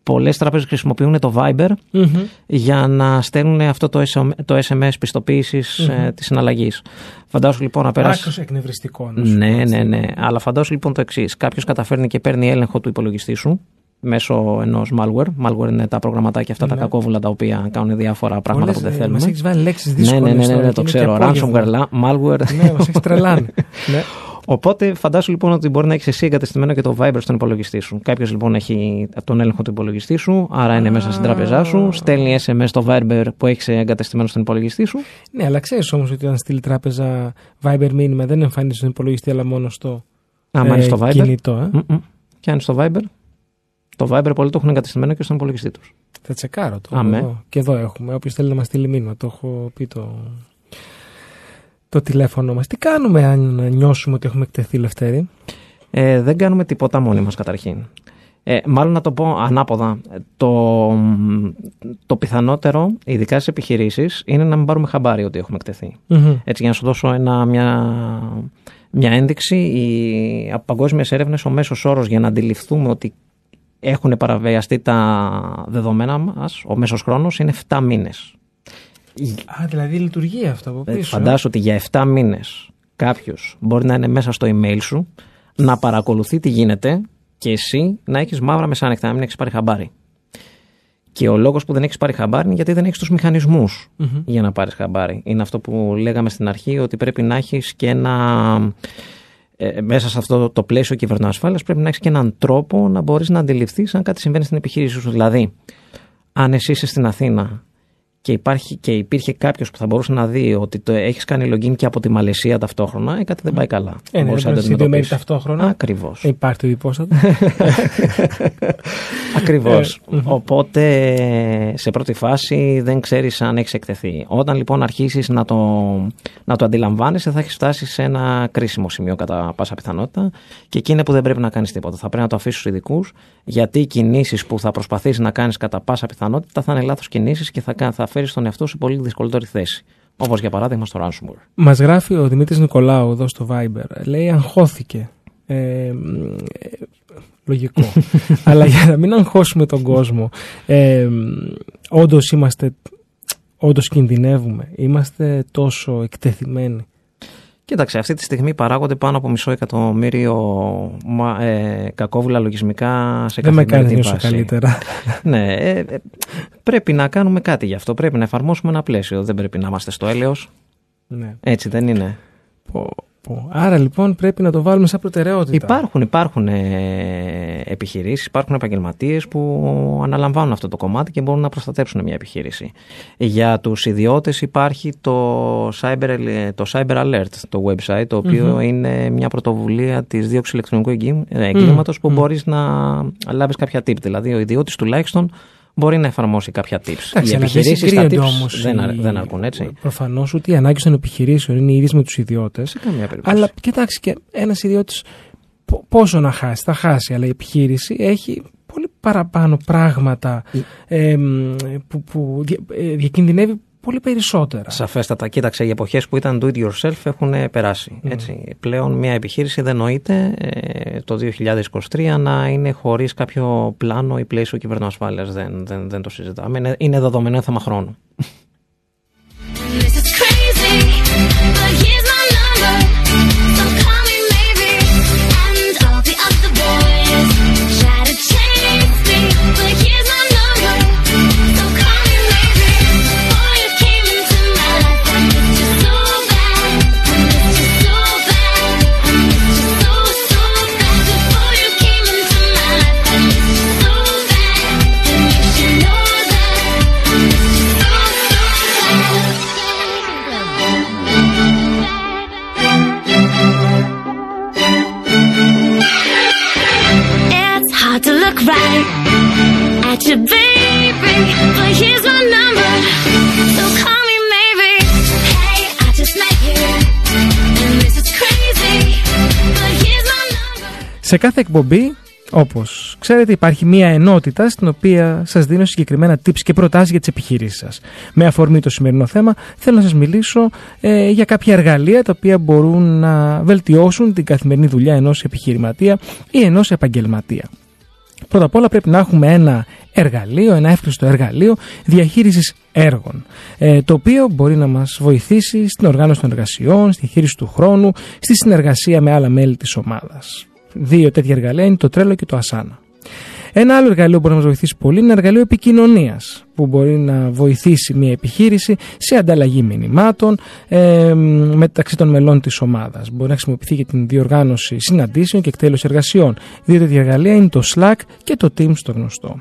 Πολλές τράπεζες χρησιμοποιούν το Viber Μμμ. για να στέλνουν αυτό το SM το SMS πιστοποίησης Μμμ. της συναλλαγής. Φαντάσου λοιπόν να περάσει. Άκρος εκνευριστικό. να σου Ναι, πω έτσι. ναι, ναι. Αλλά φαντάσου λοιπόν το εξής. Κάποιος καταφέρνει και παίρνει έλεγχο του υπολογιστή σου μέσω ενός malware. Malware είναι τα προγραμματάκια αυτά, τα Ναι. κακόβουλα τα οποία κάνουν διάφορα πράγματα Πολλές, που δεν ε, θέλουμε. Μας έχεις βάλει λέξεις Ναι, δύσκολες ναι, ναι, ναι, τώρα ναι, και το είναι ξέρω. και απόγευμα. Ransomware, la- malware. Ναι, μας έχεις τρελάνει. <laughs> ναι. Οπότε φαντάσου λοιπόν ότι μπορεί να έχεις εσύ εγκατεστημένο και το Viber στον υπολογιστή σου. Κάποιος λοιπόν έχει τον έλεγχο του υπολογιστή σου, άρα είναι μέσα στην τράπεζά σου, στέλνει SMS στο Viber που έχεις εγκατεστημένο στον υπολογιστή σου. Ναι, αλλά ξέρεις όμως ότι όταν στείλει τράπεζα Viber μήνυμα δεν εμφανίζεται στον υπολογιστή αλλά μόνο στο Άμα είναι στο Viber. κινητό. Ε. Μμμ. Και αν είναι στο Viber. Το Viber πολλοί το έχουν εγκατεστημένο και στον υπολογιστή τους. Θα τσεκάρω το. Αμέ. Εδώ. Και εδώ έχουμε. Όποιος θέλει να μας στείλει μήνυμα, το έχω πει το, το τηλέφωνο μας. Τι κάνουμε αν νιώσουμε ότι έχουμε εκτεθεί, Λευτέρη; Ε, δεν κάνουμε τίποτα μόνοι μας καταρχήν. Ε, μάλλον να το πω ανάποδα. Το, το πιθανότερο, ειδικά στις επιχειρήσεις, είναι να μην πάρουμε χαμπάρι ότι έχουμε εκτεθεί. Μμμ. Έτσι, για να σου δώσω ένα, μια, μια ένδειξη, η, από παγκόσμιες έρευνες ο μέσος όρος για να αντιληφθούμε ότι έχουν παραβιαστεί τα δεδομένα μας, ο μέσος χρόνος είναι 7 μήνες. Α, δηλαδή λειτουργεί αυτό από πίσω. Φαντάσου ότι για 7 μήνες κάποιος μπορεί να είναι μέσα στο email σου, να παρακολουθεί τι γίνεται και εσύ να έχεις μαύρα μεσάνυχτα, να μην έχεις πάρει χαμπάρι. Και ο λόγος που δεν έχεις πάρει χαμπάρι είναι γιατί δεν έχεις τους μηχανισμούς Μμμ. για να πάρεις χαμπάρι. Είναι αυτό που λέγαμε στην αρχή, ότι πρέπει να έχεις και ένα. Ε, μέσα σε αυτό το πλαίσιο κυβερνοασφάλειας πρέπει να έχεις και έναν τρόπο να μπορείς να αντιληφθείς αν κάτι συμβαίνει στην επιχείρησή σου. Δηλαδή, αν εσύ είσαι στην Αθήνα και, υπάρχει, και υπήρχε κάποιος που θα μπορούσε να δει ότι το έχεις κάνει login και από τη Μαλαισία ταυτόχρονα, ε, κάτι δεν πάει καλά. Ε, ναι, Μπορείς δεν να το πρέπει να είναι αντιμετωπίσεις. ταυτόχρονα. Ακριβώς. Ε, Υπάρχει το διπόστατο. <laughs> Ακριβώς. Ε, μμμ. Οπότε σε πρώτη φάση δεν ξέρεις αν έχεις εκτεθεί. Όταν λοιπόν αρχίσεις να το, να το αντιλαμβάνεσαι, θα έχεις φτάσει σε ένα κρίσιμο σημείο κατά πάσα πιθανότητα και εκεί είναι που δεν πρέπει να κάνεις τίποτα. Θα πρέπει να το αφήσεις στους ειδικούς, γιατί οι κινήσεις που θα προσπαθήσεις να κάνεις κατά πάσα πιθανότητα θα είναι λάθος κινήσεις και θα, κα- θα φέρει τον εαυτό σου σε πολύ δυσκολότερη θέση. Όπως για παράδειγμα στο ransomware. Μας γράφει ο Δημήτρης Νικολάου εδώ στο Viber. Λέει αγχώθηκε. Ε, μ, ε, λογικό. <laughs> Αλλά για να μην αγχώσουμε τον κόσμο, ε, όντως είμαστε. Όντως κινδυνεύουμε. Είμαστε τόσο εκτεθειμένοι. Κοίταξε, αυτή τη στιγμή παράγονται πάνω από μισό εκατομμύριο μα- ε, κακόβουλα λογισμικά σε Δεν με κάνεις να καθημερινή νιώσω βάση. καλύτερα. <laughs> ναι, ε, ε, πρέπει να κάνουμε κάτι γι' αυτό. Πρέπει να εφαρμόσουμε ένα πλαίσιο. Δεν πρέπει να είμαστε στο έλεος. ναι. Έτσι δεν είναι. Πω, πω. Άρα λοιπόν πρέπει να το βάλουμε σαν προτεραιότητα. Υπάρχουν, υπάρχουν ε, επιχειρήσεις, υπάρχουν επαγγελματίες που αναλαμβάνουν αυτό το κομμάτι και μπορούν να προστατέψουν μια επιχείρηση. Για τους ιδιώτες υπάρχει το Cyber, το Cyber Alert, το website, το οποιο είναι μια πρωτοβουλία της δίωξης ηλεκτρονικού εγκλή- ε, εγκλήματος που μπορείς να λάβεις κάποια tip. Δηλαδή ο ιδιώτης τουλάχιστον μπορεί να εφαρμόσει κάποια tips. Εντάξει, Οι αλλά δεν επιχειρήσεις τα συγκρίνονται tips όμως δεν, οι- αρ- δεν αρκούν έτσι. Προφανώς ότι οι ανάγκες των επιχειρήσεων είναι οι ίδιε με τους ιδιώτες. Σε καμία περίπτωση. Αλλά κοιτάξτε και ένας ιδιώτης πόσο να χάσει, θα χάσει. Αλλά η επιχείρηση έχει πολύ παραπάνω πράγματα ε, μ, που, που δια- ε, διακινδυνεύει πολύ περισσότερα. Σαφέστατα. Κοίταξε, οι εποχές που ήταν do it yourself έχουν περάσει. Έτσι. Πλέον μια επιχείρηση δεν νοείται ε, το 2023 να είναι χωρίς κάποιο πλάνο ή πλαίσιο κυβερνοασφάλειας. Δεν, δεν, δεν το συζητάμε. Είναι, είναι δεδομένο είναι θέμα χρόνου. Σε κάθε εκπομπή Όπως ξέρετε υπάρχει μια ενότητα στην οποία σας δίνω συγκεκριμένα tips και προτάσεις για τις επιχειρήσεις σας. Με αφορμή το σημερινό θέμα θέλω να σας μιλήσω ε, για κάποια εργαλεία τα οποία μπορούν να βελτιώσουν την καθημερινή δουλειά ενός επιχειρηματία ή ενός επαγγελματία. Πρώτα απ' όλα πρέπει να έχουμε ένα εργαλείο, ένα εύκριστο εργαλείο διαχείρισης έργων, ε, το οποίο μπορεί να μας βοηθήσει στην οργάνωση των εργασιών, στη διαχείριση του χρόνου, στη συνεργασία με άλλα μέλη της ομάδας. Δύο τέτοια εργαλεία είναι το Trello και το Asana. Ένα άλλο εργαλείο που μπορεί να μας βοηθήσει πολύ είναι ένα εργαλείο επικοινωνίας, που μπορεί να βοηθήσει μια επιχείρηση σε ανταλλαγή μηνυμάτων ε, μεταξύ των μελών της ομάδας. Μπορεί να χρησιμοποιηθεί για την διοργάνωση συναντήσεων και εκτέλεση εργασιών. Δύο τέτοια εργαλεία είναι το Slack και το Teams το γνωστό.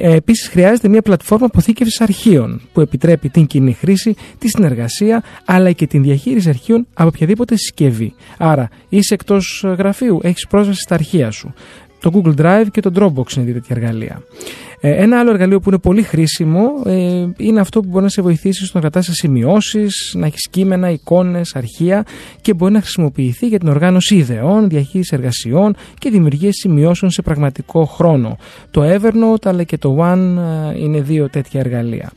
Επίσης, χρειάζεται μια πλατφόρμα αποθήκευσης αρχείων που επιτρέπει την κοινή χρήση, τη συνεργασία αλλά και την διαχείριση αρχείων από οποιαδήποτε συσκευή. Άρα, είσαι εκτός γραφείου, έχεις πρόσβαση στα αρχεία σου. Το Google Drive και το Dropbox είναι δύο τέτοια εργαλεία. Ε, ένα άλλο εργαλείο που είναι πολύ χρήσιμο ε, είναι αυτό που μπορεί να σε βοηθήσει στο να κρατάς σημειώσεις, να έχεις κείμενα, εικόνες, αρχεία και μπορεί να χρησιμοποιηθεί για την οργάνωση ιδεών, διαχείριση εργασιών και δημιουργία σημειώσεων σε πραγματικό χρόνο. Το Evernote αλλά και το One ε, είναι δύο τέτοια εργαλεία.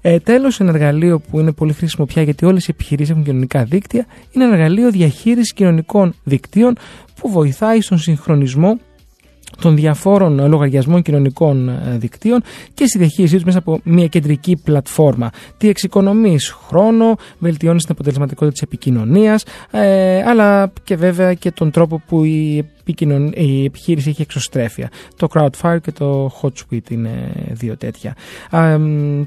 Ε, Τέλος, ένα εργαλείο που είναι πολύ χρήσιμο πια γιατί όλες οι επιχειρήσεις έχουν κοινωνικά δίκτυα είναι ένα εργαλείο διαχείρισης κοινωνικών δικτύων που βοηθάει στον συγχρονισμό των διαφόρων λογαριασμών κοινωνικών ε, δικτύων και στη διαχείρισή τους μέσα από μια κεντρική πλατφόρμα. Τι εξοικονομείς; Χρόνο, βελτιώνεις την αποτελεσματικότητα της επικοινωνίας, ε, αλλά και βέβαια και τον τρόπο που η, η επιχείρηση έχει εξωστρέφεια. Το Crowdfire και το HotSuite είναι δύο τέτοια. Ε,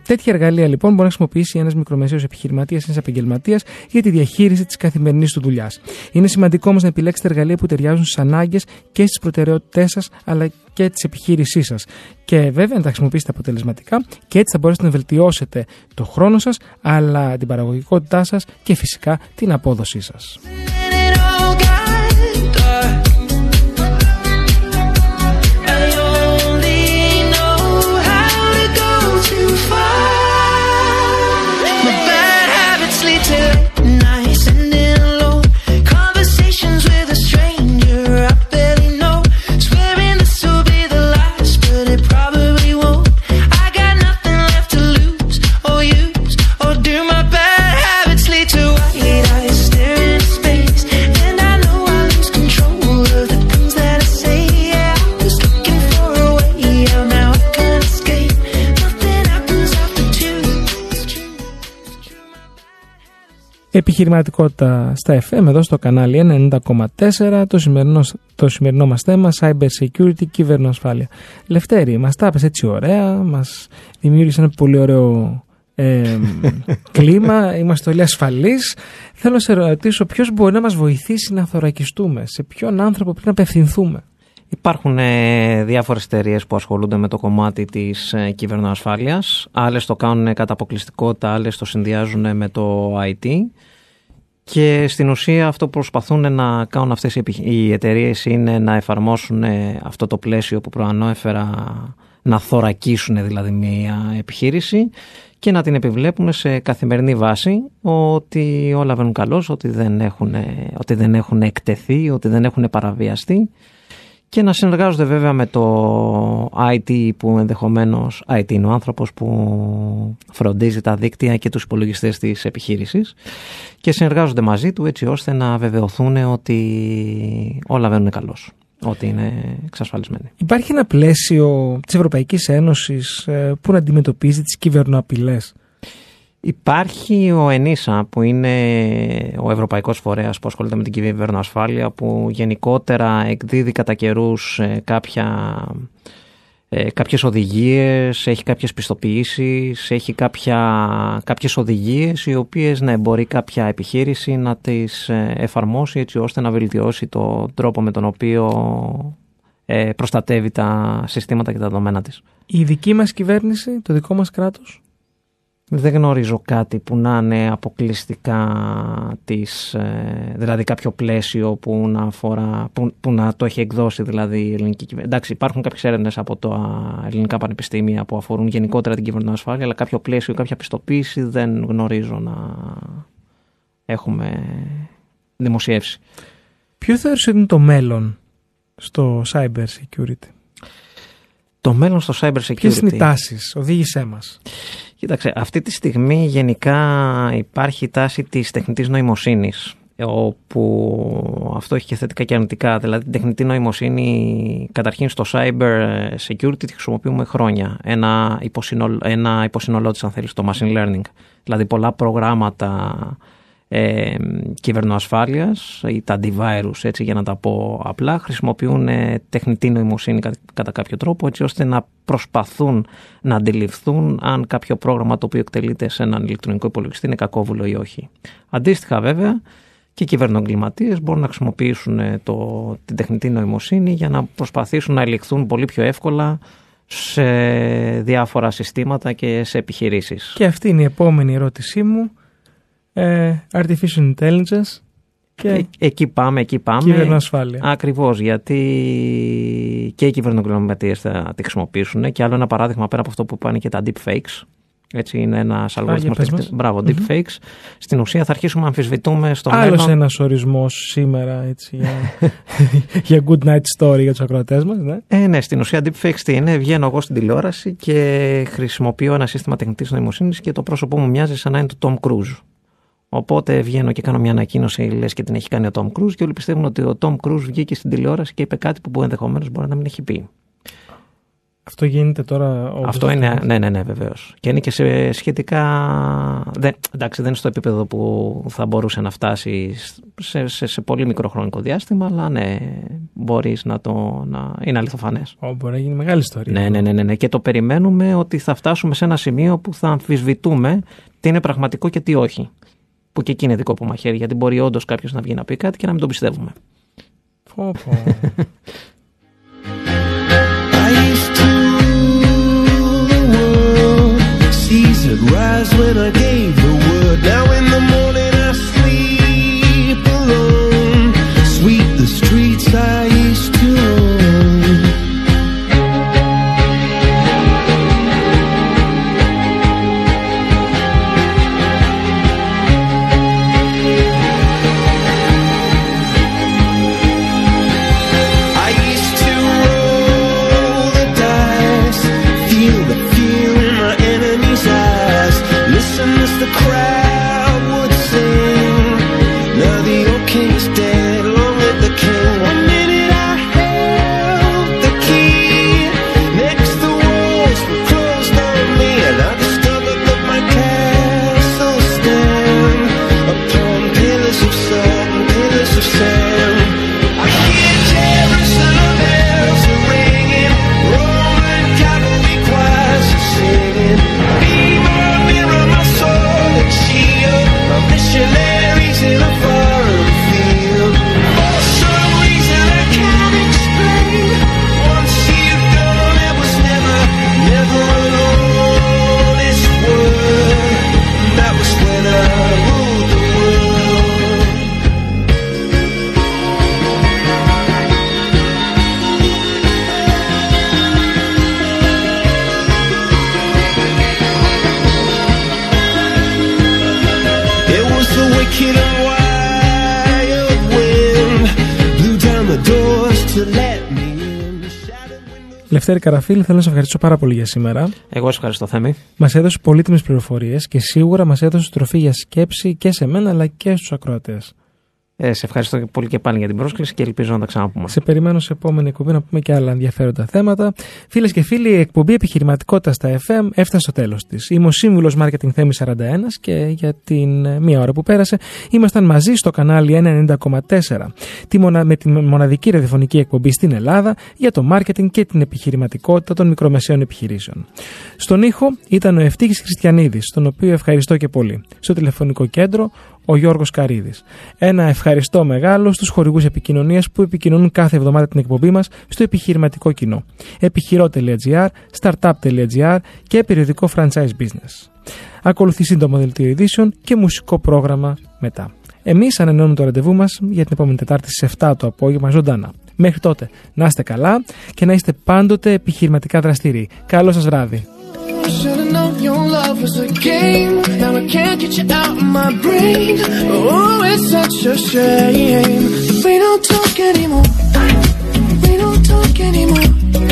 τέτοια εργαλεία λοιπόν μπορεί να χρησιμοποιήσει ένας μικρομεσαίος επιχειρηματίας, ένας επαγγελματίας για τη διαχείριση της καθημερινής του δουλειάς. Είναι σημαντικό όμως να επιλέξετε εργαλεία που ταιριάζουν στις ανάγκες και στις προτεραιότητές σας αλλά και της επιχείρησής σας. Και βέβαια να τα χρησιμοποιήσετε αποτελεσματικά και έτσι θα μπορέσετε να βελτιώσετε το χρόνο σας, αλλά την παραγωγικότητά σας και φυσικά την απόδοσή σας. Επιχειρηματικότητα στα FM εδώ στο κανάλι 90,4 το σημερινό, το σημερινό μας θέμα Cyber Security, κυβερνοασφάλεια. Λευτέρη, μας τα έτσι ωραία, μας δημιούργησε ένα πολύ ωραίο ε, <laughs> κλίμα, είμαστε όλοι ασφαλείς. Θέλω να σε ρωτήσω ποιος μπορεί να μας βοηθήσει να θωρακιστούμε, σε ποιον άνθρωπο πρέπει να απευθυνθούμε. Υπάρχουν ε, διάφορες εταιρείες που ασχολούνται με το κομμάτι της ε, κυβερνοασφάλειας. Άλλες το κάνουν κατά αποκλειστικότητα, άλλες το συνδυάζουν με το IT. Και στην ουσία αυτό που προσπαθούν να κάνουν αυτές οι εταιρείες είναι να εφαρμόσουν ε, αυτό το πλαίσιο που προανόεφερα να θωρακίσουν δηλαδή μια επιχείρηση και να την επιβλέπουν σε καθημερινή βάση ότι όλα βαίνουν καλώς, ότι δεν έχουν, ότι δεν έχουν εκτεθεί, ότι δεν έχουν παραβιαστεί και να συνεργάζονται βέβαια με το IT που ενδεχομένως IT είναι ο άνθρωπος που φροντίζει τα δίκτυα και τους υπολογιστές της επιχείρησης και συνεργάζονται μαζί του έτσι ώστε να βεβαιωθούν ότι όλα βαίνουν καλώς ότι είναι εξασφαλισμένοι. Υπάρχει ένα πλαίσιο της Ευρωπαϊκής Ένωσης ε, που να αντιμετωπίζει τις κυβερνοαπειλές. Υπάρχει ο ΕΝΙΣΑ που είναι ο Ευρωπαϊκός Φορέας που ασχολείται με την κυβερνοασφάλεια που γενικότερα εκδίδει κατά καιρούς ε, κάποια, ε, κάποιες οδηγίες, έχει κάποιες πιστοποιήσεις, έχει κάποια, κάποιες οδηγίες οι οποίες ναι, μπορεί κάποια επιχείρηση να τις ε, εφαρμόσει έτσι ώστε να βελτιώσει το τρόπο με τον οποίο προστατεύει τα συστήματα και τα δεδομένα της. Η δική μας κυβέρνηση, το δικό μας κράτος δεν γνωρίζω κάτι που να είναι αποκλειστικά της, ε, δηλαδή κάποιο πλαίσιο που να, αφορά, που, που να το έχει εκδώσει δηλαδή η ελληνική κυβέρνηση. Εντάξει, υπάρχουν κάποιες έρευνες από τα ελληνικά πανεπιστήμια που αφορούν γενικότερα την κυβερνητική ασφάλεια, αλλά κάποιο πλαίσιο, κάποια πιστοποίηση δεν γνωρίζω να έχουμε δημοσιεύσει. Ποιο θεωρείς ότι είναι το μέλλον στο cyber security; Το μέλλον στο cyber security. Ποιες είναι οι τάσεις, οδήγησέ μας. Κοίταξε, αυτή τη στιγμή γενικά υπάρχει η τάση της τεχνητής νοημοσύνης όπου αυτό έχει και θετικά και αρνητικά. Δηλαδή την τεχνητή νοημοσύνη καταρχήν στο cyber security τη χρησιμοποιούμε χρόνια. Ένα, υποσυνολ, ένα υποσυνολό της αν θέλεις, το machine learning. Δηλαδή πολλά προγράμματα ε, κυβερνοασφάλειας ή τα antivirus έτσι για να τα πω απλά χρησιμοποιούν ε, τεχνητή νοημοσύνη κατά, κατά κάποιο τρόπο έτσι ώστε να προσπαθούν να αντιληφθούν αν κάποιο πρόγραμμα το οποίο εκτελείται σε έναν ηλεκτρονικό υπολογιστή είναι κακόβουλο ή όχι. Αντίστοιχα βέβαια και οι κυβερνοεγκληματίες μπορούν να χρησιμοποιήσουν ε, το, την τεχνητή νοημοσύνη για να προσπαθήσουν να ελιχθούν πολύ πιο εύκολα σε διάφορα συστήματα και σε επιχειρήσεις. Και αυτή είναι η επόμενη ερώτησή μου. Ε, artificial intelligence και Ε, εκεί πάμε, εκεί πάμε. κυβερνοασφάλεια. Ακριβώς, γιατί και οι κυβερνοεγκληματίες θα τη χρησιμοποιήσουν και άλλο ένα παράδειγμα πέρα από αυτό που πάνε και τα deepfakes. Έτσι είναι ένας αλγόριθμος. πες μας. Μπράβο, deepfakes. Στην ουσία θα αρχίσουμε να αμφισβητούμε στο Άλλος μέλλον. ένας ορισμός σήμερα έτσι, για, <laughs> για good night story για τους ακροατές μας. Ναι. Ε, ναι, στην ουσία deepfakes τι είναι. Βγαίνω εγώ στην τηλεόραση και χρησιμοποιώ ένα σύστημα τεχνητής νοημοσύνης και το πρόσωπό μου μοιάζει σαν να είναι του Tom Cruise. Οπότε βγαίνω και κάνω μια ανακοίνωση, λες και την έχει κάνει ο Tom Cruise και όλοι πιστεύουν ότι ο Tom Cruise βγήκε στην τηλεόραση και είπε κάτι που ενδεχομένως μπορεί να μην έχει πει. Αυτό γίνεται τώρα... όντως. Αυτό είναι, ναι, ναι, ναι, βεβαίως. Και είναι και σε σχετικά. Δεν, εντάξει, δεν είναι στο επίπεδο που θα μπορούσε να φτάσει σε, σε, σε πολύ μικρό χρονικό διάστημα, αλλά ναι, μπορείς να το. Να, είναι αληθοφανές. Ω, μπορεί να γίνει μεγάλη ιστορία. Ναι, ναι, ναι, ναι, ναι. Και το περιμένουμε ότι θα φτάσουμε σε ένα σημείο που θα αμφισβητούμε τι είναι πραγματικό και τι όχι. Που και εκεί είναι δικό που μαχαίρι, γιατί μπορεί όντως κάποιος να βγει να πει κάτι και να μην τον πιστεύουμε. Πω, πω. I used to rule the world. Seas would rise when I gave the word. Now in the Λευτέρη Καραφίλ, θέλω να σε ευχαριστήσω πάρα πολύ για σήμερα. Εγώ σε ευχαριστώ, Θέμη. Μας έδωσε πολύτιμες πληροφορίες και σίγουρα μας έδωσε τροφή για σκέψη και σε μένα αλλά και στους ακροατές. Ε, σε ευχαριστώ πολύ και πάλι για την πρόσκληση και ελπίζω να τα ξαναπούμε. Σε περιμένω σε επόμενη εκπομπή να πούμε και άλλα ενδιαφέροντα θέματα. Φίλες και φίλοι, η εκπομπή Επιχειρηματικότητας στα FM έφτασε στο τέλος της. Είμαι ο σύμβουλος Marketing Θέμης 41 και για την ε, μία ώρα που πέρασε ήμασταν μαζί στο κανάλι 90,4 τη μονα- με τη μοναδική ραδιοφωνική εκπομπή στην Ελλάδα για το marketing και την επιχειρηματικότητα των μικρομεσαίων επιχειρήσεων. Στον ήχο ήταν ο Ευτύχης Χριστιανίδης, τον οποίο ευχαριστώ και πολύ. Στο τηλεφωνικό κέντρο ο Γιώργος Καρίδης. Ένα ευχαριστώ μεγάλο στους χορηγούς επικοινωνίας που επικοινωνούν κάθε εβδομάδα την εκπομπή μας στο επιχειρηματικό κοινό. επιχειρό.gr, startup.gr και περιοδικό franchise business. Ακολουθεί σύντομο δελτίο ειδήσεων και μουσικό πρόγραμμα μετά. Εμείς ανανεώνουμε το ραντεβού μας για την επόμενη Τετάρτη στις 7 το απόγευμα ζωντανά. Μέχρι τότε να είστε καλά και να είστε πάντοτε επιχειρηματικά δραστηροί. Καλό σας βράδυ. Your love was a game. Now I can't get you out of my brain. Oh, it's such a shame. We don't talk anymore. We don't talk anymore.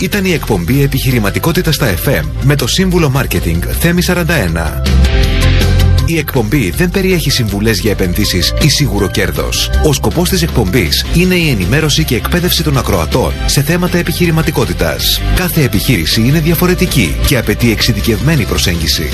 Ήταν η εκπομπή Επιχειρηματικότητα στα FM με το σύμβουλο Marketing Θέμη 41. Η εκπομπή δεν περιέχει συμβουλές για επενδύσεις ή σίγουρο κέρδος. Ο σκοπός της εκπομπής είναι η ενημέρωση και εκπαίδευση των ακροατών σε θέματα επιχειρηματικότητας. Κάθε επιχείρηση είναι διαφορετική και απαιτεί εξειδικευμένη προσέγγιση.